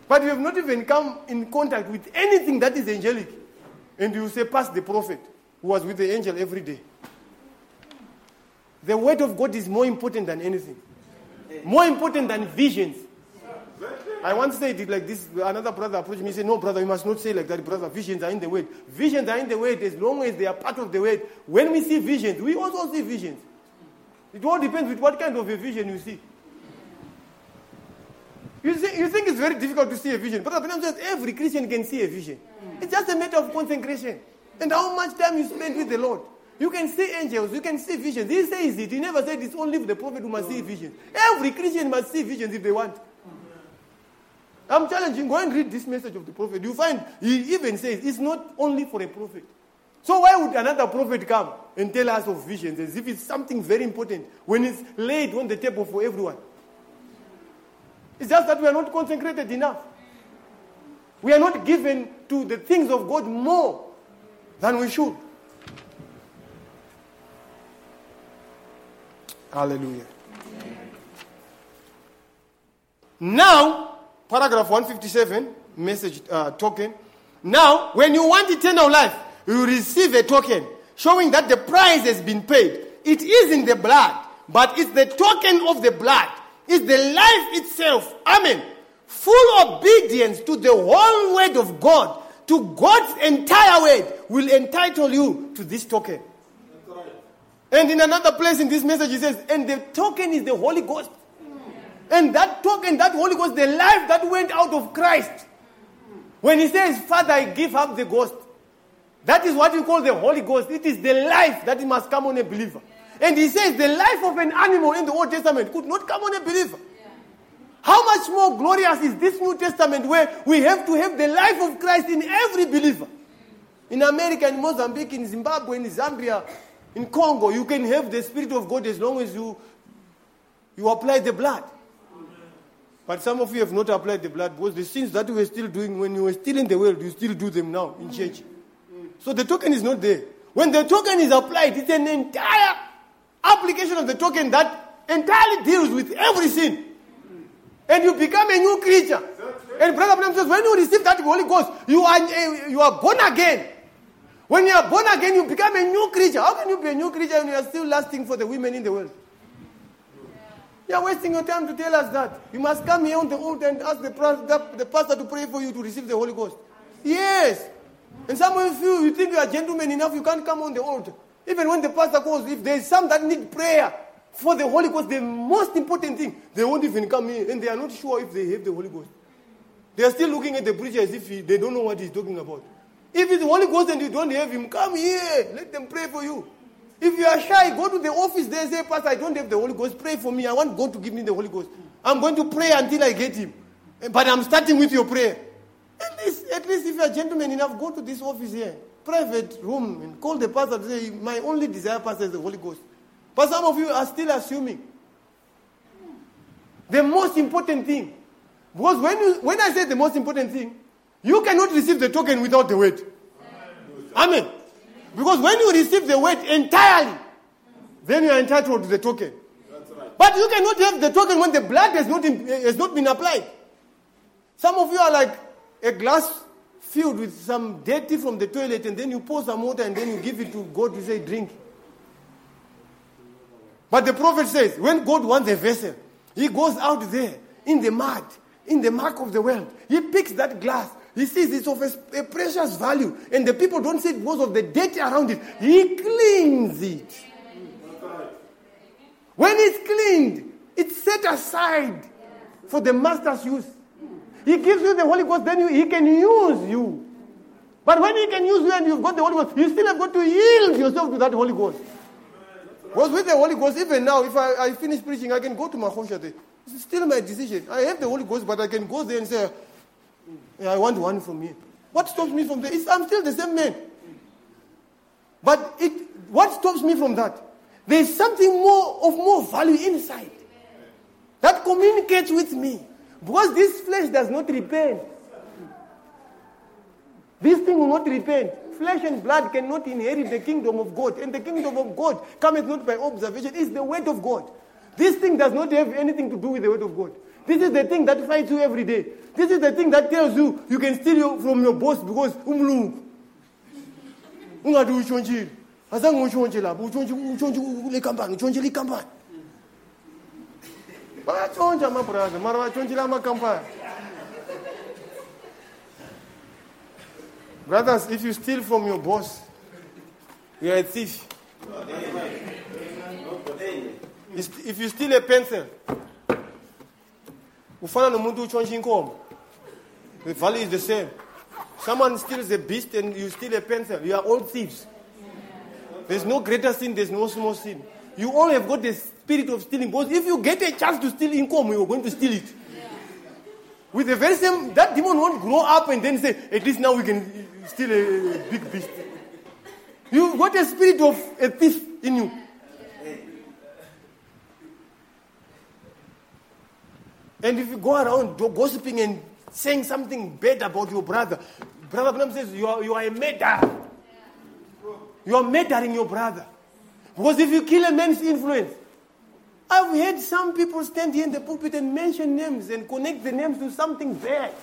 But you have not even come in contact with anything that is angelic. And you say, past the prophet who was with the angel every day. The word of God is more important than anything, more important than visions. I once said it like this. Another brother approached me and said, No, brother, you must not say like that, brother. Visions are in the word. Visions are in the word as long as they are part of the word. When we see visions, we also see visions. It all depends with what kind of a vision you see. You, see, you think it's very difficult to see a vision. But Abraham says every Christian can see a vision. It's just a matter of consecration. And how much time you spend with the Lord. You can see angels, you can see visions. He says it. He never said it's only for the prophet who must see visions. Every Christian must see visions if they want. I'm challenging. Go and read this message of the prophet. You find he even says it's not only for a prophet. So why would another prophet come and tell us of visions as if it's something very important when it's laid on the table for everyone? It's just that we are not consecrated enough. We are not given to the things of God more than we should. Hallelujah. Now, paragraph 157, message uh, token. Now, when you want eternal life, you receive a token showing that the price has been paid. It is in the blood, but it's the token of the blood. It's the life itself. Amen. Full obedience to the whole word of God, to God's entire word, will entitle you to this token. And in another place in this message, he says, and the token is the Holy Ghost. And that token, that Holy Ghost, the life that went out of Christ. When he says, Father, I give up the ghost, that is what we call the Holy Ghost. It is the life that must come on a believer. And he says, the life of an animal in the Old Testament could not come on a believer. How much more glorious is this New Testament where we have to have the life of Christ in every believer? In America, in Mozambique, in Zimbabwe, in Zambia, in Congo, you can have the Spirit of God as long as you, you apply the blood. But some of you have not applied the blood because the sins that you were still doing when you were still in the world, you still do them now in church. So the token is not there. When the token is applied, it's an entire application of the token that entirely deals with every sin. And you become a new creature. And Brother Branham says, when you receive that Holy Ghost, you are, you are born again. When you are born again, you become a new creature. How can you be a new creature when you are still lasting for the women in the world? You are wasting your time to tell us that. You must come here on the altar and ask the, the, the pastor to pray for you to receive the Holy Ghost. Yes. And some of you, you think you are gentlemen enough, you can't come on the altar. Even when the pastor calls, if there's some that need prayer for the Holy Ghost, the most important thing, they won't even come here and they are not sure if they have the Holy Ghost. They are still looking at the preacher as if he, they don't know what he's talking about. If it's the Holy Ghost and you don't have him, come here. Let them pray for you. If you are shy, go to the office there, say, Pastor, I don't have the Holy Ghost. Pray for me. I want God to give me the Holy Ghost. I'm going to pray until I get him. But I'm starting with your prayer. At least, at least if you are gentleman enough, go to this office here, private room, and call the pastor and say, My only desire, Pastor, is the Holy Ghost. But some of you are still assuming. The most important thing. Because when, you, when I say the most important thing, you cannot receive the token without the word. Amen. Because when you receive the word entirely, then you are entitled to the token. But you cannot have the token when the blood has not, has not been applied. Some of you are like a glass filled with some dirty from the toilet, and then you pour some water and then you give it to God to say, drink. But the prophet says, when God wants a vessel, he goes out there in the mud, in the mark of the world. He picks that glass he sees it's of a, a, precious value, and the people don't see it because of the dirt around it. He cleans it. When it's cleaned, it's set aside for the master's use. He gives you the Holy Ghost, then you, he can use you. But when he can use you and you've got the Holy Ghost, you still have got to yield yourself to that Holy Ghost. Because with the Holy Ghost, even now, if I, I finish preaching, I can go to Mahosha there. It's still my decision. I have the Holy Ghost, but I can go there and say, I want one from you. What stops me from that? Is I'm still the same man. But it, what stops me from that? There's something more of more value inside that communicates with me. Because this flesh does not repent. This thing will not repent. Flesh and blood cannot inherit the kingdom of God. And the kingdom of God cometh not by observation, it's the word of God. This thing does not have anything to do with the word of God. This is the thing that fights you every day. This is the thing that tells you you can steal from your boss because umlungu. Ikampani. Bayatshontsha amabrother, mara batshontshile amakhampani. Brothers, if you steal from your boss, you are a thief. If you steal a pencil, ufana nomuntu utshontsha inkomo the value is the same someone steals a beast and you steal a pencil you are all thieves there's no greater sin there's no small sin you all have got the spirit of stealing because if you get a chance to steal income you're going to steal it with the very same that demon won't grow up and then say at least now we can steal a big beast you got a spirit of a thief in you And if you go around gossiping and saying something bad about your brother, Brother Branham says you are, you are a murderer. You are murdering your brother. Because if you kill a man's influence, I've heard some people stand here in the pulpit and mention names and connect the names to something bad.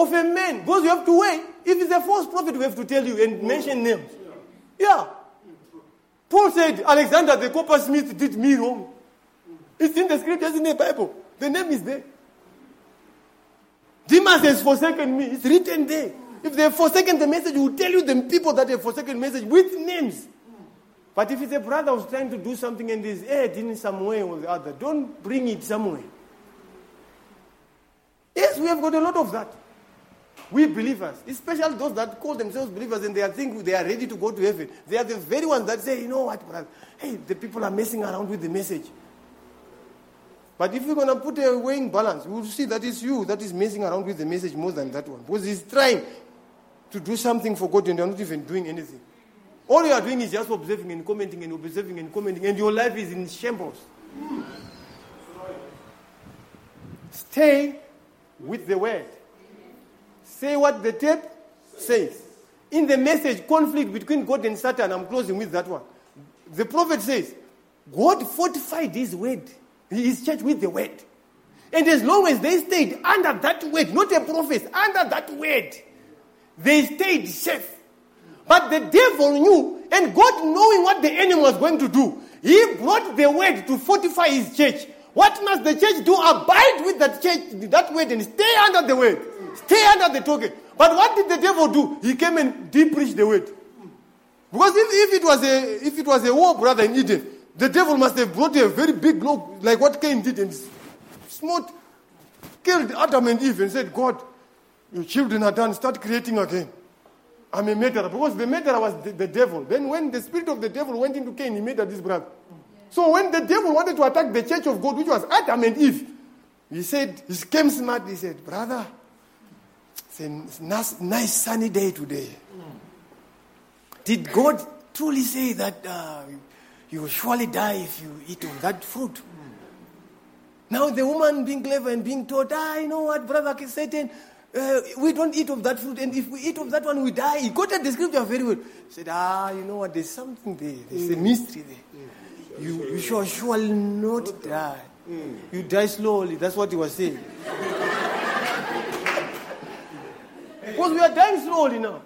of a man. Because you have to wait. If it's a false prophet, we have to tell you and mention names. Yeah. Paul said, Alexander the coppersmith did me wrong. It's in the scriptures in the Bible. The name is there. Demas has forsaken me. It's written there. If they have forsaken the message, we will tell you the people that have forsaken the message with names. But if it's a brother who's trying to do something and is head in some way or the other, don't bring it somewhere. Yes, we have got a lot of that. We believers, especially those that call themselves believers and they think they are ready to go to heaven. They are the very ones that say, you know what, brother? Hey, the people are messing around with the message. But if you're going to put a weighing balance, we will see that it's you that is messing around with the message more than that one. Because he's trying to do something for God and you're not even doing anything. All you are doing is just observing and commenting and observing and commenting, and your life is in shambles. Stay with the word. Say what the tape says. In the message, conflict between God and Satan, I'm closing with that one. The prophet says, God fortified his word, his church with the word. And as long as they stayed under that word, not a prophet, under that word, they stayed safe. But the devil knew, and God knowing what the enemy was going to do, he brought the word to fortify his church. What must the church do? Abide with that church, that word, and stay under the word. Stay under the token. But what did the devil do? He came and deep preached the word. Because if, if, it was a if it was a war, brother, in Eden, the devil must have brought a very big blow, like what Cain did, and smote, killed Adam and Eve, and said, God, your children are done, start creating again. I'm a murderer. Because the murderer was the, the, devil. Then when the spirit of the devil went into Cain, he murdered his brother. So when the devil wanted to attack the church of God, which was Adam and Eve, he said, he came smart, he said, brother, it's a nice, nice sunny day today. Did God truly say that uh, you will surely die if you eat of that fruit? Now the woman being clever and being taught, ah, you know what, brother Satan, uh, we don't eat of that fruit, and if we eat of that one, we die. He quoted the scripture very well. He said, ah, you know what, there's something there. There's a mystery there. You, you shall surely not die. You die slowly. That's what he was saying. because we are dying slowly now.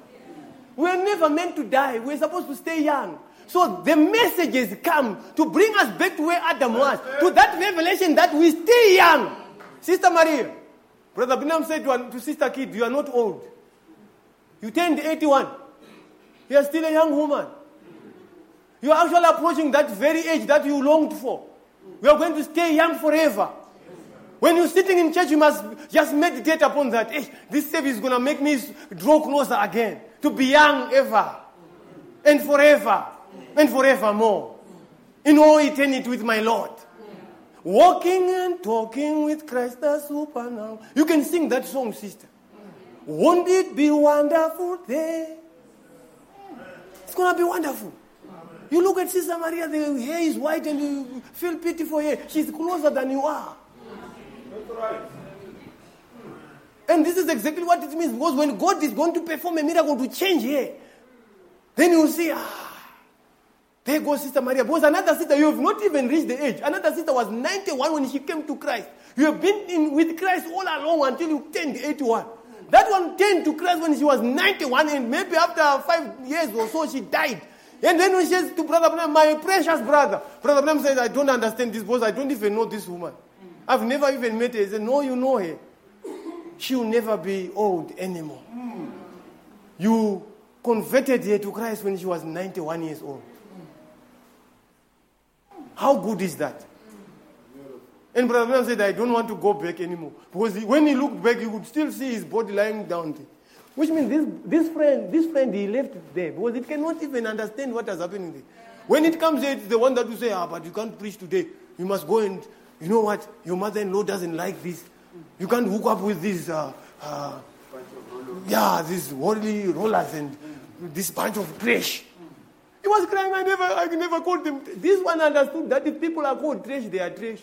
We are never meant to die. We're supposed to stay young. So the messages come to bring us back to where Adam was, to that revelation that we stay young. Sister Maria, Brother Branham said to, to Sister Kidd, You are not old. You turned 81. You are still a young woman. You are actually approaching that very age that you longed for. We are going to stay young forever. When you're sitting in church, you must just meditate upon that. Hey, this service is going to make me draw closer again. To be young ever. And forever. And forevermore. In all eternity with my Lord. Walking and talking with Christ the super now. You can sing that song, sister. Won't it be wonderful there? It's going to be wonderful. You look at Sister Maria, the hair is white and you feel pity for her. She's closer than you are. That's right. And this is exactly what it means because when God is going to perform a miracle to change her, then you see, ah, there goes Sister Maria. Because another sister, you have not even reached the age. Another sister was 91 when she came to Christ. You have been in with Christ all along until you turned 81. That one turned to Christ when she was 91, and maybe after five years or so, she died. And then when she says to Brother Branham, my precious brother, Brother Branham says, I don't understand this because I don't even know this woman. I've never even met her. He said, No, you know her. She will never be old anymore. You converted her to Christ when she was 91 years old. How good is that? And Brother said, I don't want to go back anymore. Because he, when he looked back, he could still see his body lying down there. Which means this, this friend, this friend, he left there because it cannot even understand what has happened there. When it comes here, it's the one that will say, ah, but you can't preach today. You must go and, you know what, your mother-in-law doesn't like this. You can't hook up with these, uh, uh, yeah, these worldly rollers and this bunch of trash. He was crying, I never, I never called them. This one understood that if people are called trash, they are trash.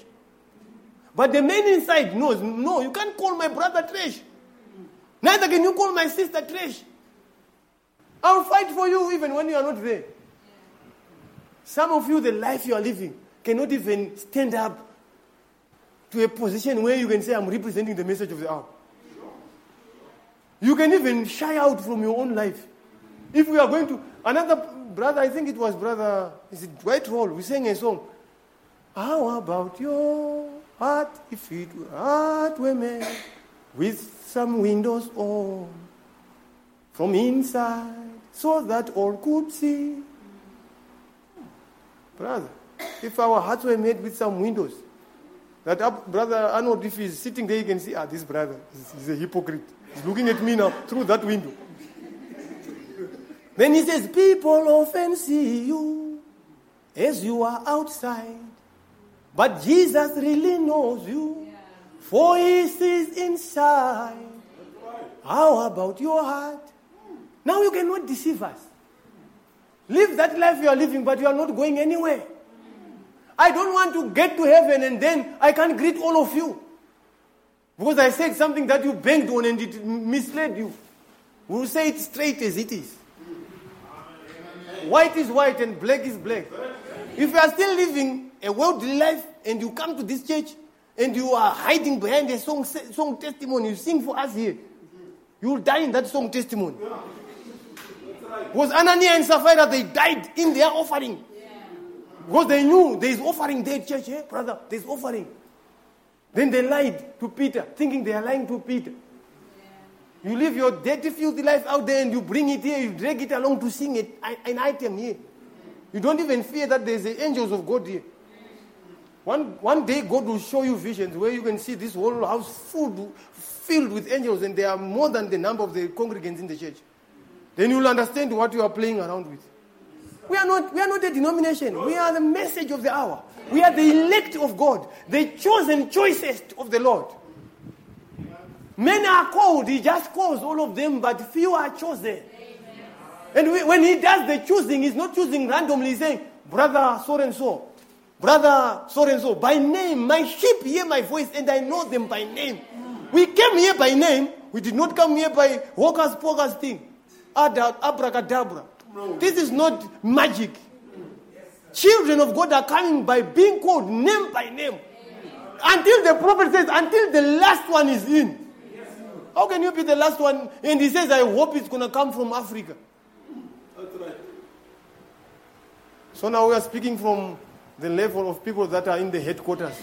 But the man inside knows, no, you can't call my brother trash. Neither can you call my sister trash. I'll fight for you even when you are not there. Some of you, the life you are living, cannot even stand up to a position where you can say, I'm representing the message of the hour. You can even shy out from your own life. If we are going to, another brother, I think it was brother, is it Dwight Roll, we sang a song. How about your heart if it were heart made with some windows on from inside so that all could see? Brother, if our hearts were made with some windows, that brother Arnold, if he's sitting there, you can see, ah, this brother, he's, he's a hypocrite. He's looking at me now through that window. Then he says, People often see you as you are outside, but Jesus really knows you, for he sees inside. How about your heart? Now you cannot deceive us. Live that life you are living, but you are not going anywhere. I don't want to get to heaven and then I can't greet all of you. Because I said something that you banged on and it misled you. We'll say it straight as it is. White is white and black is black. If you are still living a worldly life and you come to this church and you are hiding behind a song, song testimony, you sing for us here, you will die in that song testimony. Was Anania and Sapphira, they died in their offering. Because they knew there is offering there, church, eh, brother, there's offering. Then they lied to Peter, thinking they are lying to Peter. You live your dirty, filthy life out there and you bring it here, you drag it along to sing it, an item here. You don't even fear that there's the angels of God here. One, one day, God will show you visions where you can see this whole house full, filled with angels, and there are more than the number of the congregants in the church. Then you'll understand what you are playing around with. We are not, we are not a denomination. We are the message of the hour. We are the elect of God, the chosen choicest of the Lord. Many are called, He just calls all of them, but few are chosen. And we, when He does the choosing, He's not choosing randomly, He's saying, Brother so and so, Brother so and so, by name, my sheep hear my voice, and I know them by name. We came here by name, we did not come here by hocus pocus thing. Abracadabra. This is not magic. Children of God are coming by being called name by name. Until the prophet says, until the last one is in. How can you be the last one? And he says, I hope it's going to come from Africa. That's right. So now we are speaking from the level of people that are in the headquarters.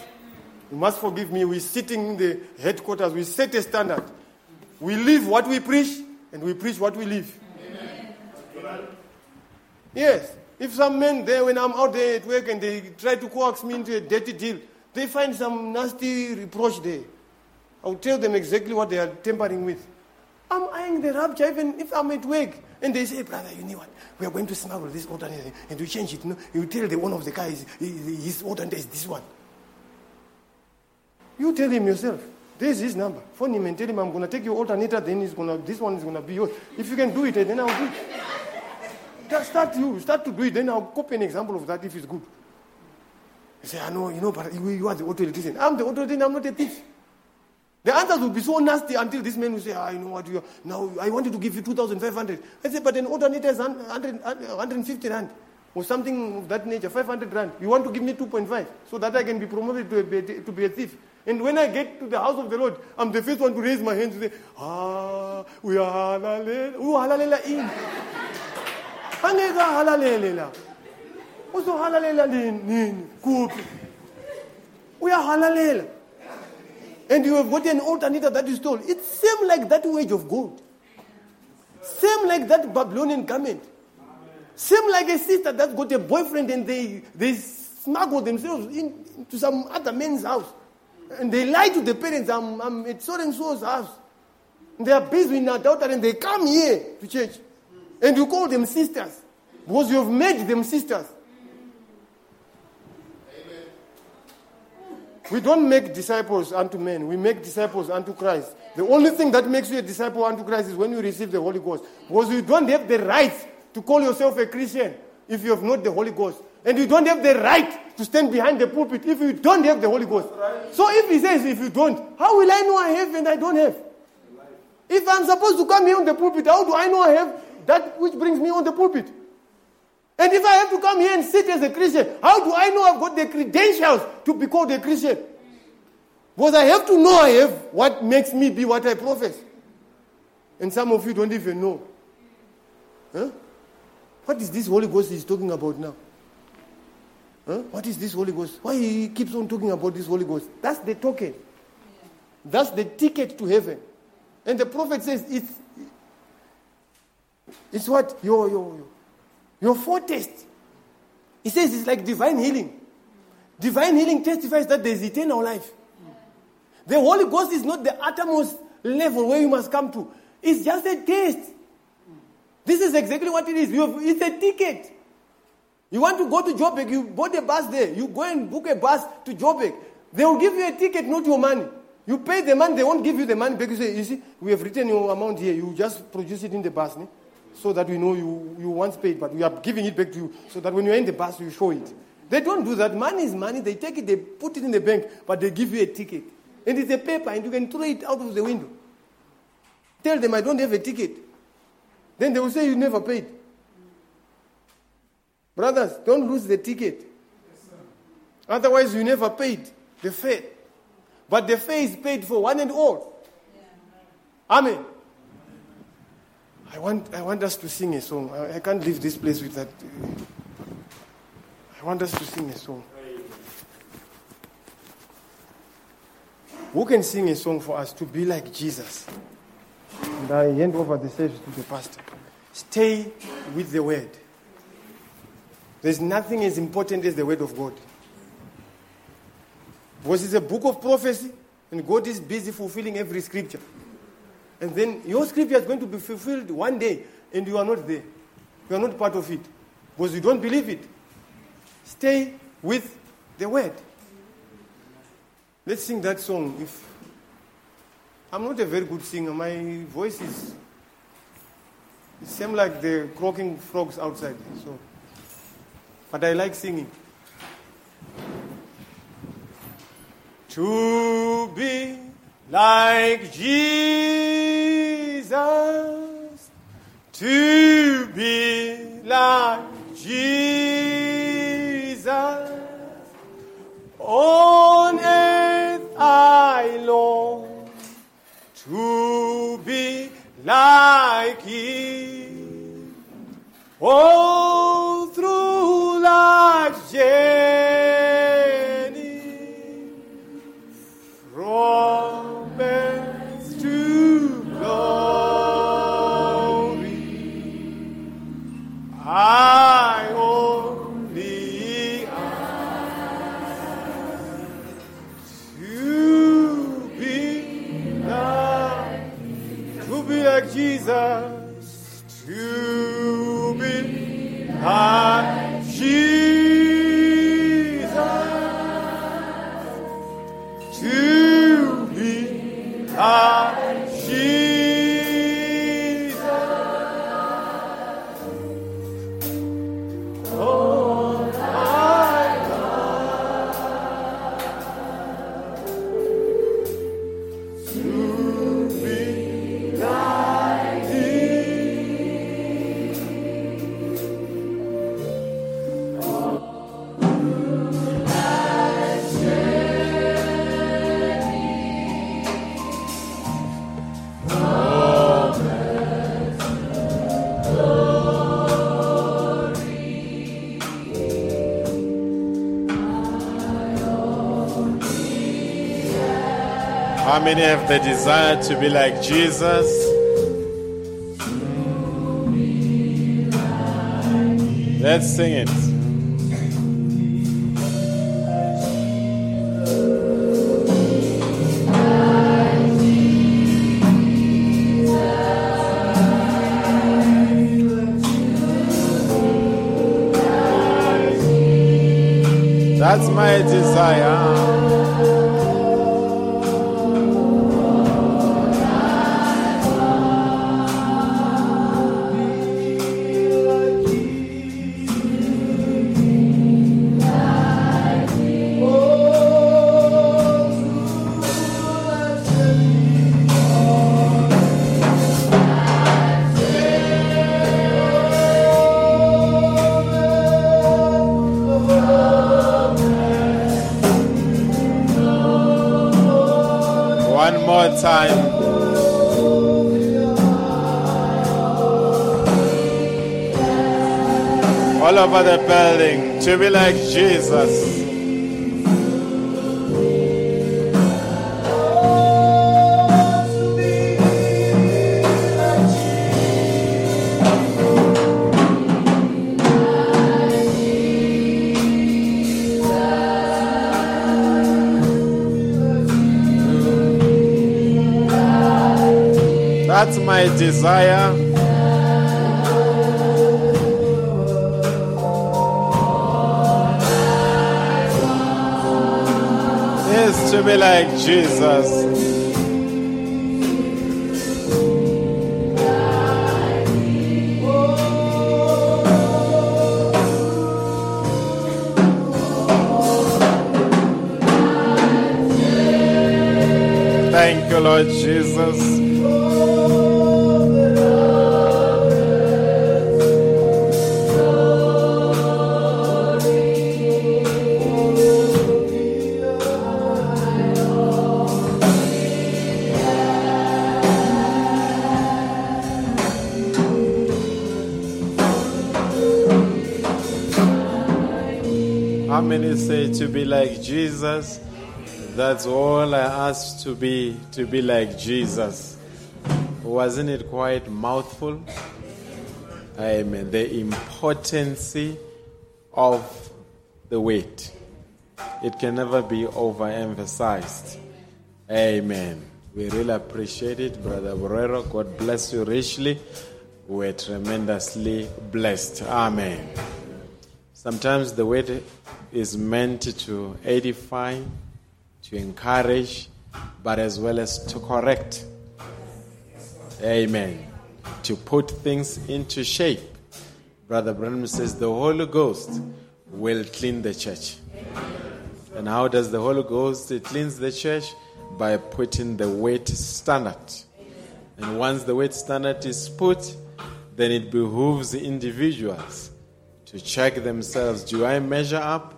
You must forgive me. We're sitting in the headquarters. We set a standard. We live what we preach, and we preach what we live. Yes. If some men there, when I'm out there at work and they try to coax me into a dirty deal, they find some nasty reproach there. I'll tell them exactly what they are tampering with. I'm eyeing the rapture even if I'm at work. And they say, brother, you know what? We are going to smuggle this alternate and we change it. You, know? you tell the one of the guys, his alternate is this one. You tell him yourself. There's his number. Phone him and tell him I'm going to take your alternator, then gonna, this one is going to be yours. If you can do it, then I'll do it. Just start you start to do it, then I'll copy an example of that if it's good. You say, I know, you know, but you, you are the auto. I'm the auto I'm not a thief. The answers will be so nasty until this man will say, I ah, know what you are. Now, I wanted to give you 2,500. I say, but an alternator is 100, 150 rand or something of that nature, 500 rand. You want to give me 2.5 so that I can be promoted to, a, to be a thief. And when I get to the house of the Lord, I'm the first one to raise my hands and say, Ah, we are halalela. Who halalela in? angeke ahalalele la uzohalalela nini are uyahalalela and you have got an alternator that is told it same like that wage of gold. Same like that babylonian garment. Same like a sister that's got a boyfriend and they, they smuggle themselves in, into some other man's house. And they lie to the parents i'm, I'm at so and so's house. And they are busy with their daughter and they come here to church. And you call them sisters because you have made them sisters. We don't make disciples unto men, we make disciples unto Christ. The only thing that makes you a disciple unto Christ is when you receive the Holy Ghost. Because you don't have the right to call yourself a Christian if you have not the Holy Ghost. And you don't have the right to stand behind the pulpit if you don't have the Holy Ghost. So if he says, if you don't, how will I know I have and I don't have? If I'm supposed to come here on the pulpit, how do I know I have that which brings me on the pulpit. And if I have to come here and sit as a Christian, how do I know I've got the credentials to be called a Christian? Because I have to know I have what makes me be what I profess. And some of you don't even know. Huh? What is this Holy Ghost he's talking about now? Huh? What is this Holy Ghost? Why he keeps on talking about this Holy Ghost? That's the token. That's the ticket to heaven. And the prophet says it's it's what? Your your your, your foretaste. He says it's like divine healing. Divine healing testifies that there's eternal life. The Holy Ghost is not the uttermost level where you must come to. It's just a taste. This is exactly what it is. Have, it's a ticket. You want to go to Joburg, you bought a bus there. You go and book a bus to Joburg. They will give you a ticket, not your money. You pay the money, they won't give you the money back. You say, you see, we have written your amount here. You just produce it in the bus, ne? So that we know you, you once paid, but we are giving it back to you, so that when you're in the bus, you show it. They don't do that. Money is money. They take it, they put it in the bank, but they give you a ticket. And it's a paper, and you can throw it out of the window. Tell them I don't have a ticket. Then they will say you never paid. Brothers, don't lose the ticket. Otherwise, you never paid the fare. But the fare is paid for one and all. Amen. I want, I want us to sing a song. I, I can't leave this place with that. I want us to sing a song. Who can sing a song for us to be like Jesus? And I hand over the service to the pastor. Stay with the word. There's nothing as important as the word of God. Because it's a book of prophecy, and God is busy fulfilling every scripture. And then your scripture is going to be fulfilled one day, and you are not there. You are not part of it. Because you don't believe it. Stay with the word. Let's sing that song. If I'm not a very good singer, my voice is it seems like the croaking frogs outside. So, but I like singing. To be like Jesus, to be like Jesus, on earth I long to be like Him. All through life's journey, from many have the desire to be like Jesus? Let's sing it. That's my desire. time. All over the building to be like Jesus. That's my desire. Is to be like Jesus. Thank you, Lord Jesus. To be like Jesus? That's all I asked to be to be like Jesus. Wasn't it quite mouthful? Amen. The importance of the weight. It can never be overemphasized. Amen. We really appreciate it, Brother Borrero. God bless you richly. We're tremendously blessed. Amen. Sometimes the word is meant to edify, to encourage, but as well as to correct. Amen. To put things into shape. Brother Branham says the Holy Ghost will clean the church. And how does the Holy Ghost cleanse the church? By putting the weight standard. And once the weight standard is put, then it behooves individuals to check themselves do I measure up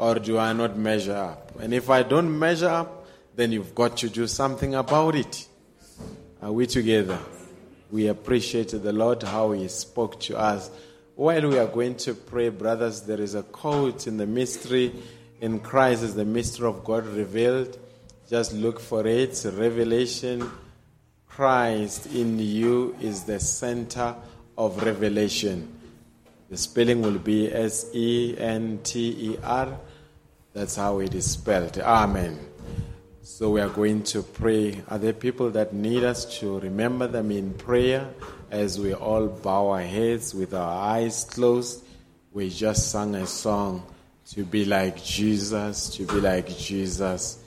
or do I not measure up? And if I don't measure up, then you've got to do something about it. Are we together? We appreciate the Lord how He spoke to us. While we are going to pray, brothers, there is a quote in the mystery in Christ is the mystery of God revealed. Just look for it. Revelation. Christ in you is the center of revelation. The spelling will be S E N T E R. That's how it is spelled. Amen. So we are going to pray. Are there people that need us to remember them in prayer as we all bow our heads with our eyes closed? We just sang a song to be like Jesus, to be like Jesus.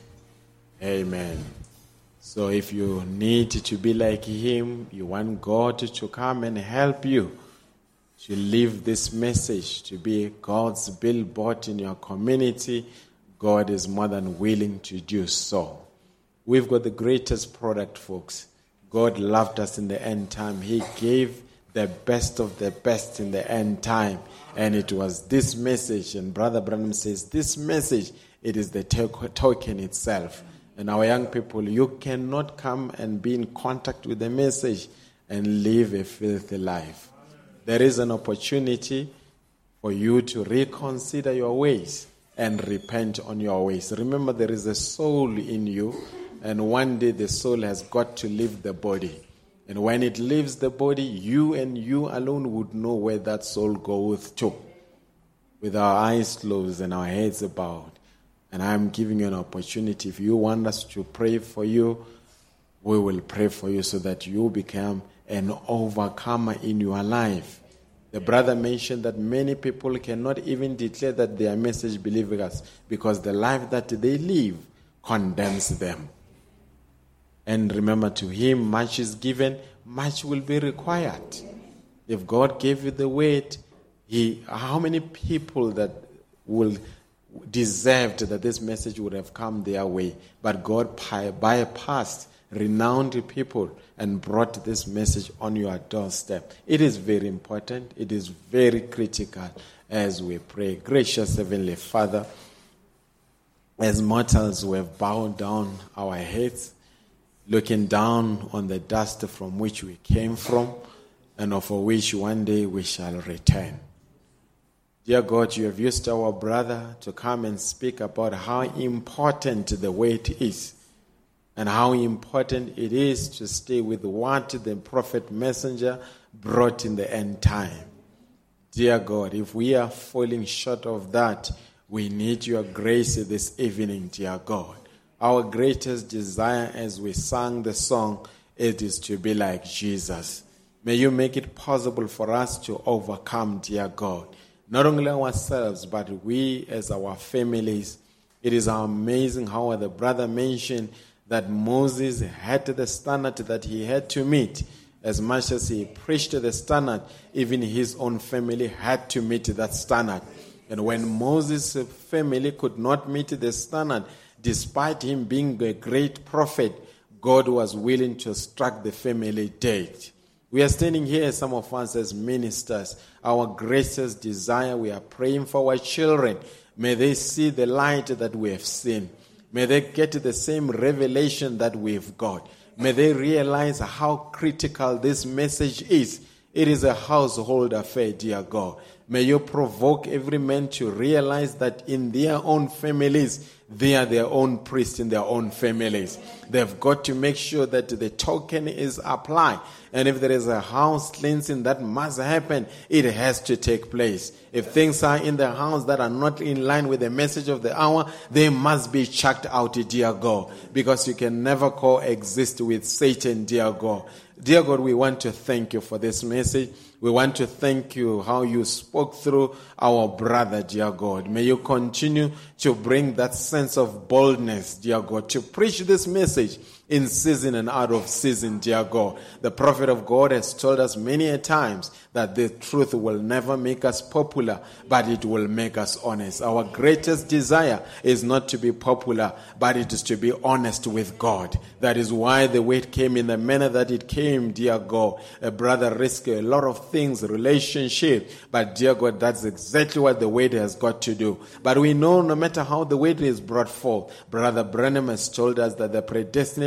Amen. So if you need to be like Him, you want God to come and help you to leave this message, to be God's billboard in your community, God is more than willing to do so. We've got the greatest product, folks. God loved us in the end time. He gave the best of the best in the end time. And it was this message. And Brother Branham says, This message, it is the token itself. And our young people, you cannot come and be in contact with the message and live a filthy life. There is an opportunity for you to reconsider your ways and repent on your ways. Remember, there is a soul in you, and one day the soul has got to leave the body. And when it leaves the body, you and you alone would know where that soul goes to. With our eyes closed and our heads bowed. And I'm giving you an opportunity. If you want us to pray for you, we will pray for you so that you become an overcomer in your life. The brother mentioned that many people cannot even declare that they are message believers because the life that they live condemns them. And remember, to him much is given, much will be required. If God gave you the weight, he, how many people that will deserved that this message would have come their way, but God bypassed renowned people and brought this message on your doorstep. It is very important. It is very critical as we pray. Gracious Heavenly Father, as mortals, we have bowed down our heads, looking down on the dust from which we came from and of which one day we shall return. Dear God, you have used our brother to come and speak about how important the weight is and how important it is to stay with what the prophet messenger brought in the end time. Dear God, if we are falling short of that, we need your grace this evening, dear God. Our greatest desire as we sang the song, it is to be like Jesus. May you make it possible for us to overcome, dear God. Not only ourselves, but we as our families. It is amazing how the brother mentioned that Moses had the standard that he had to meet. As much as he preached the standard, even his own family had to meet that standard. And when Moses' family could not meet the standard, despite him being a great prophet, God was willing to strike the family dead. We are standing here, some of us as ministers. Our greatest desire, we are praying for our children. May they see the light that we have seen. May they get the same revelation that we've got. May they realize how critical this message is. It is a household affair, dear God. May you provoke every man to realize that in their own families, they are their own priests in their own families. They've got to make sure that the token is applied. And if there is a house cleansing that must happen, it has to take place. If things are in the house that are not in line with the message of the hour, they must be chucked out, dear God, because you can never coexist with Satan, dear God. Dear God, we want to thank you for this message. We want to thank you how you spoke through our brother, dear God. May you continue to bring that sense of boldness, dear God, to preach this message in season and out of season, dear God. The prophet of God has told us many a times that the truth will never make us popular, but it will make us honest. Our greatest desire is not to be popular, but it is to be honest with God. That is why the weight came in the manner that it came, dear God. A brother risked a lot of things, relationship, but dear God, that's exactly what the weight has got to do. But we know no matter how the weight is brought forth, Brother Branham has told us that the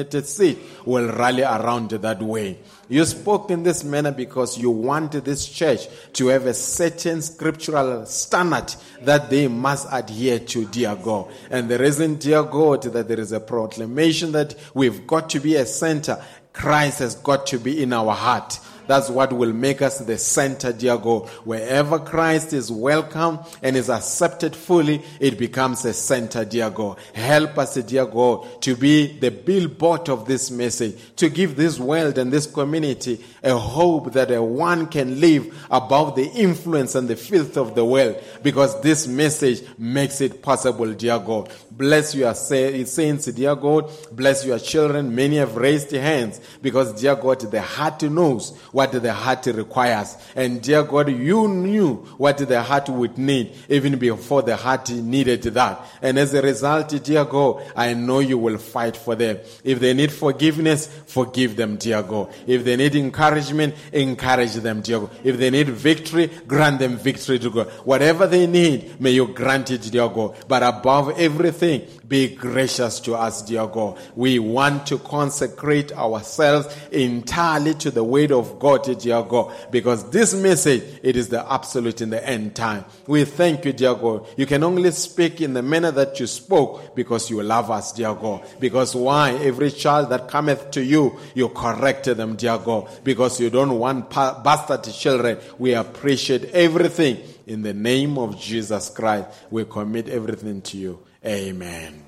predestinated seed will rally around that way. You spoke in this manner because you want this church to have a certain scriptural standard that they must adhere to, dear God. And the reason, dear God, that there is a proclamation that we've got to be a center, Christ has got to be in our heart. That's what will make us the center, dear God. Wherever Christ is welcome and is accepted fully, it becomes a center, dear God. Help us, dear God, to be the billboard of this message, to give this world and this community a hope that a one can live above the influence and the filth of the world because this message makes it possible, dear God. Bless your saints, dear God. Bless your children. Many have raised hands because, dear God, the heart knows what the heart requires. And, dear God, you knew what the heart would need even before the heart needed that. And as a result, dear God, I know you will fight for them. If they need forgiveness, forgive them, dear God. If they need encouragement, encourage them, dear God. If they need victory, grant them victory, dear God. Whatever they need, may you grant it, dear God. But above everything, be gracious to us, dear God. We want to consecrate ourselves entirely to the word of God, dear God, because this message, it is the absolute in the end time. We thank you, dear God. You can only speak in the manner that you spoke because you love us, dear God. Because why? Every child that cometh to you, you correct them, dear God, because you don't want bastard children. We appreciate everything. In the name of Jesus Christ, we commit everything to you. Amen.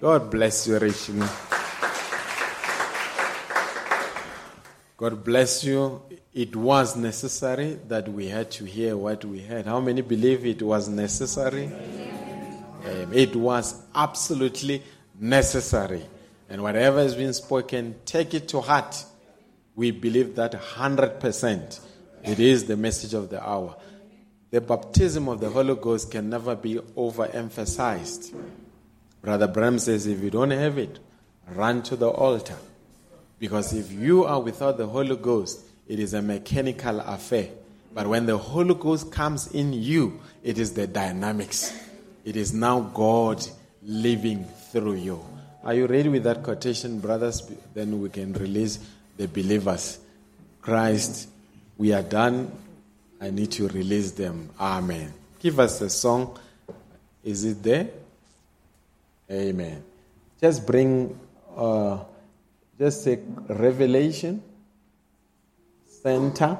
God bless you richly. God bless you. It was necessary that we had to hear what we heard. How many believe it was necessary? Um, it was absolutely necessary. And whatever has been spoken, take it to heart. We believe that 100% it is the message of the hour. The baptism of the Holy Ghost can never be overemphasized. Brother Branham says, if you don't have it, run to the altar. Because if you are without the Holy Ghost, it is a mechanical affair. But when the Holy Ghost comes in you, it is the dynamics. It is now God living through you. Are you ready with that quotation, brothers? Then we can release the believers. Christ, we are done I need to release them. Amen. Give us a song. Is it there? Amen. Just bring, uh, just say Revelation, Center,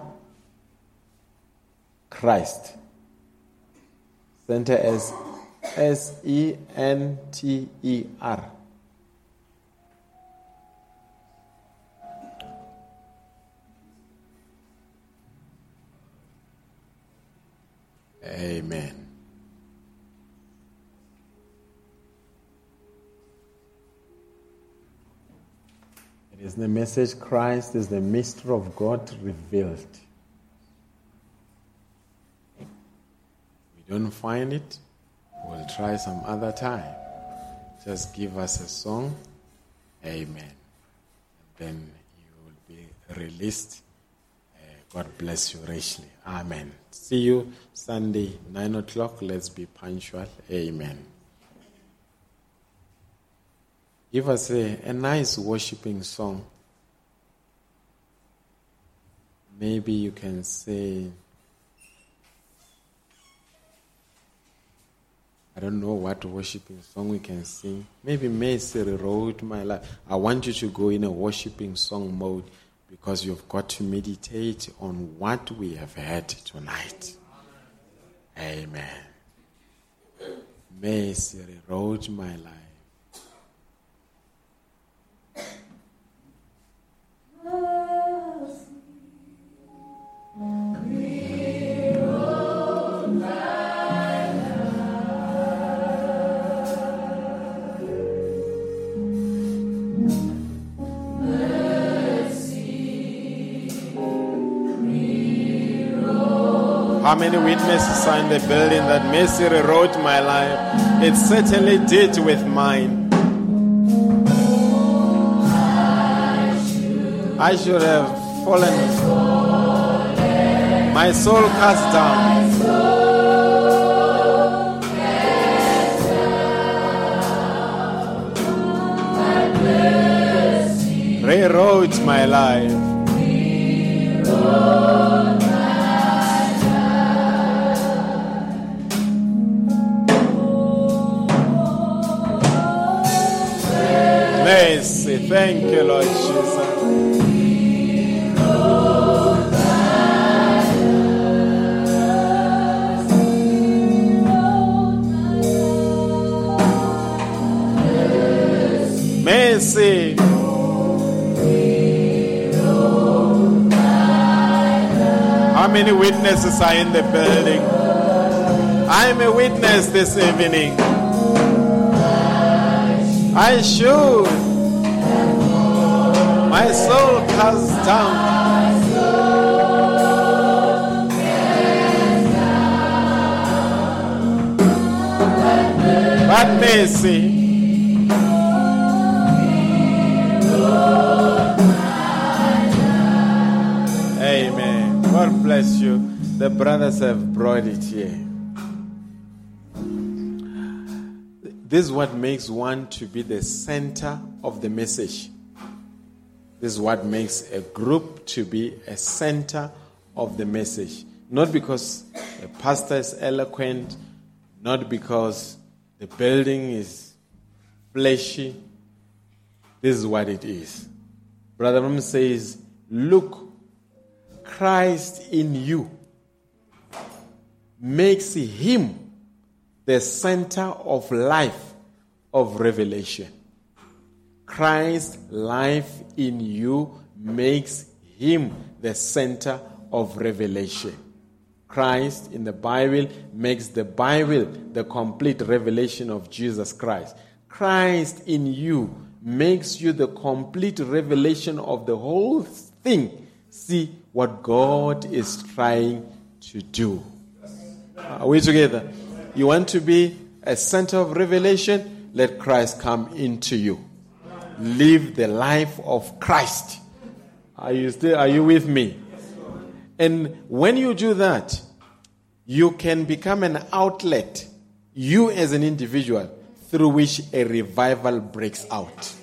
Christ. Center as S E N T E R. Amen. It is the message Christ is the mystery of God revealed. We don't find it, we'll try some other time. Just give us a song. Amen. And then you will be released. Uh, God bless you richly. Amen. See you Sunday, 9 o'clock. Let's be punctual. Amen. Give us a, a nice worshiping song. Maybe you can say, I don't know what worshiping song we can sing. Maybe Mercy wrote my life. I want you to go in a worshiping song mode because you've got to meditate on what we have heard tonight. Amen. Mercy wrote my life. How many witnesses are in the building that mercy rewrote my life? It certainly did with mine. I should have fallen. My soul cast down. Rewrote my life. Mercy. Thank you, Lord Jesus. Mercy. How many witnesses are in the building? I'm a witness this evening. I should. My soul cast down. But mercy. Amen. God bless you. The brothers have brought it here. This is what makes one to be the center of the message. This is what makes a group to be a center of the message. Not because a pastor is eloquent, not because the building is fleshy. This is what it is. Brother Branham says, Look, Christ in you makes him the center of life of revelation. Christ's life in you makes him the center of revelation. Christ in the Bible makes the Bible the complete revelation of Jesus Christ. Christ in you makes you the complete revelation of the whole thing. See what God is trying to do. Are we together? You want to be a center of revelation? Let Christ come into you. Live the life of Christ. Are you still are you with me? And when you do that, you can become an outlet, you as an individual, through which a revival breaks out.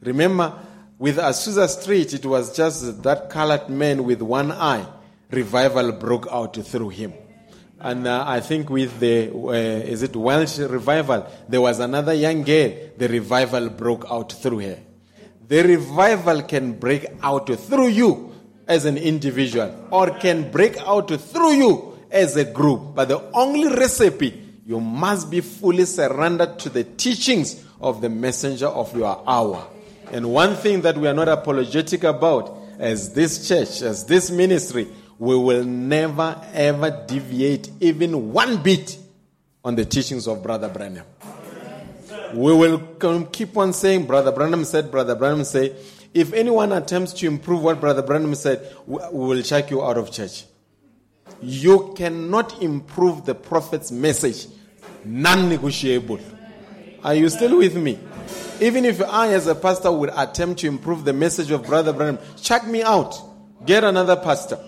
Remember, with Azusa Street, it was just that colored man with one eye. Revival broke out through him. And uh, I think with the, uh, is it Welsh revival, there was another young girl, the revival broke out through her. The revival can break out through you as an individual or can break out through you as a group. But the only recipe, you must be fully surrendered to the teachings of the messenger of your hour. And one thing that we are not apologetic about as this church, as this ministry, we will never ever deviate even one bit on the teachings of Brother Branham. We will keep on saying, Brother Branham said, Brother Branham said. If anyone attempts to improve what Brother Branham said, we will check you out of church. You cannot improve the prophet's message. Non negotiable. Are you still with me? Even if I, as a pastor, would attempt to improve the message of Brother Branham, check me out. Get another pastor.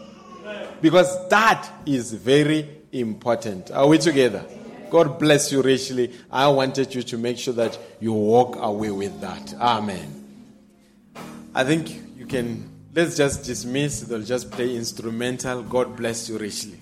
Because that is very important. Are we together? God bless you richly. I wanted you to make sure that you walk away with that. Amen. I think you can, let's just dismiss. They'll just play instrumental. God bless you richly.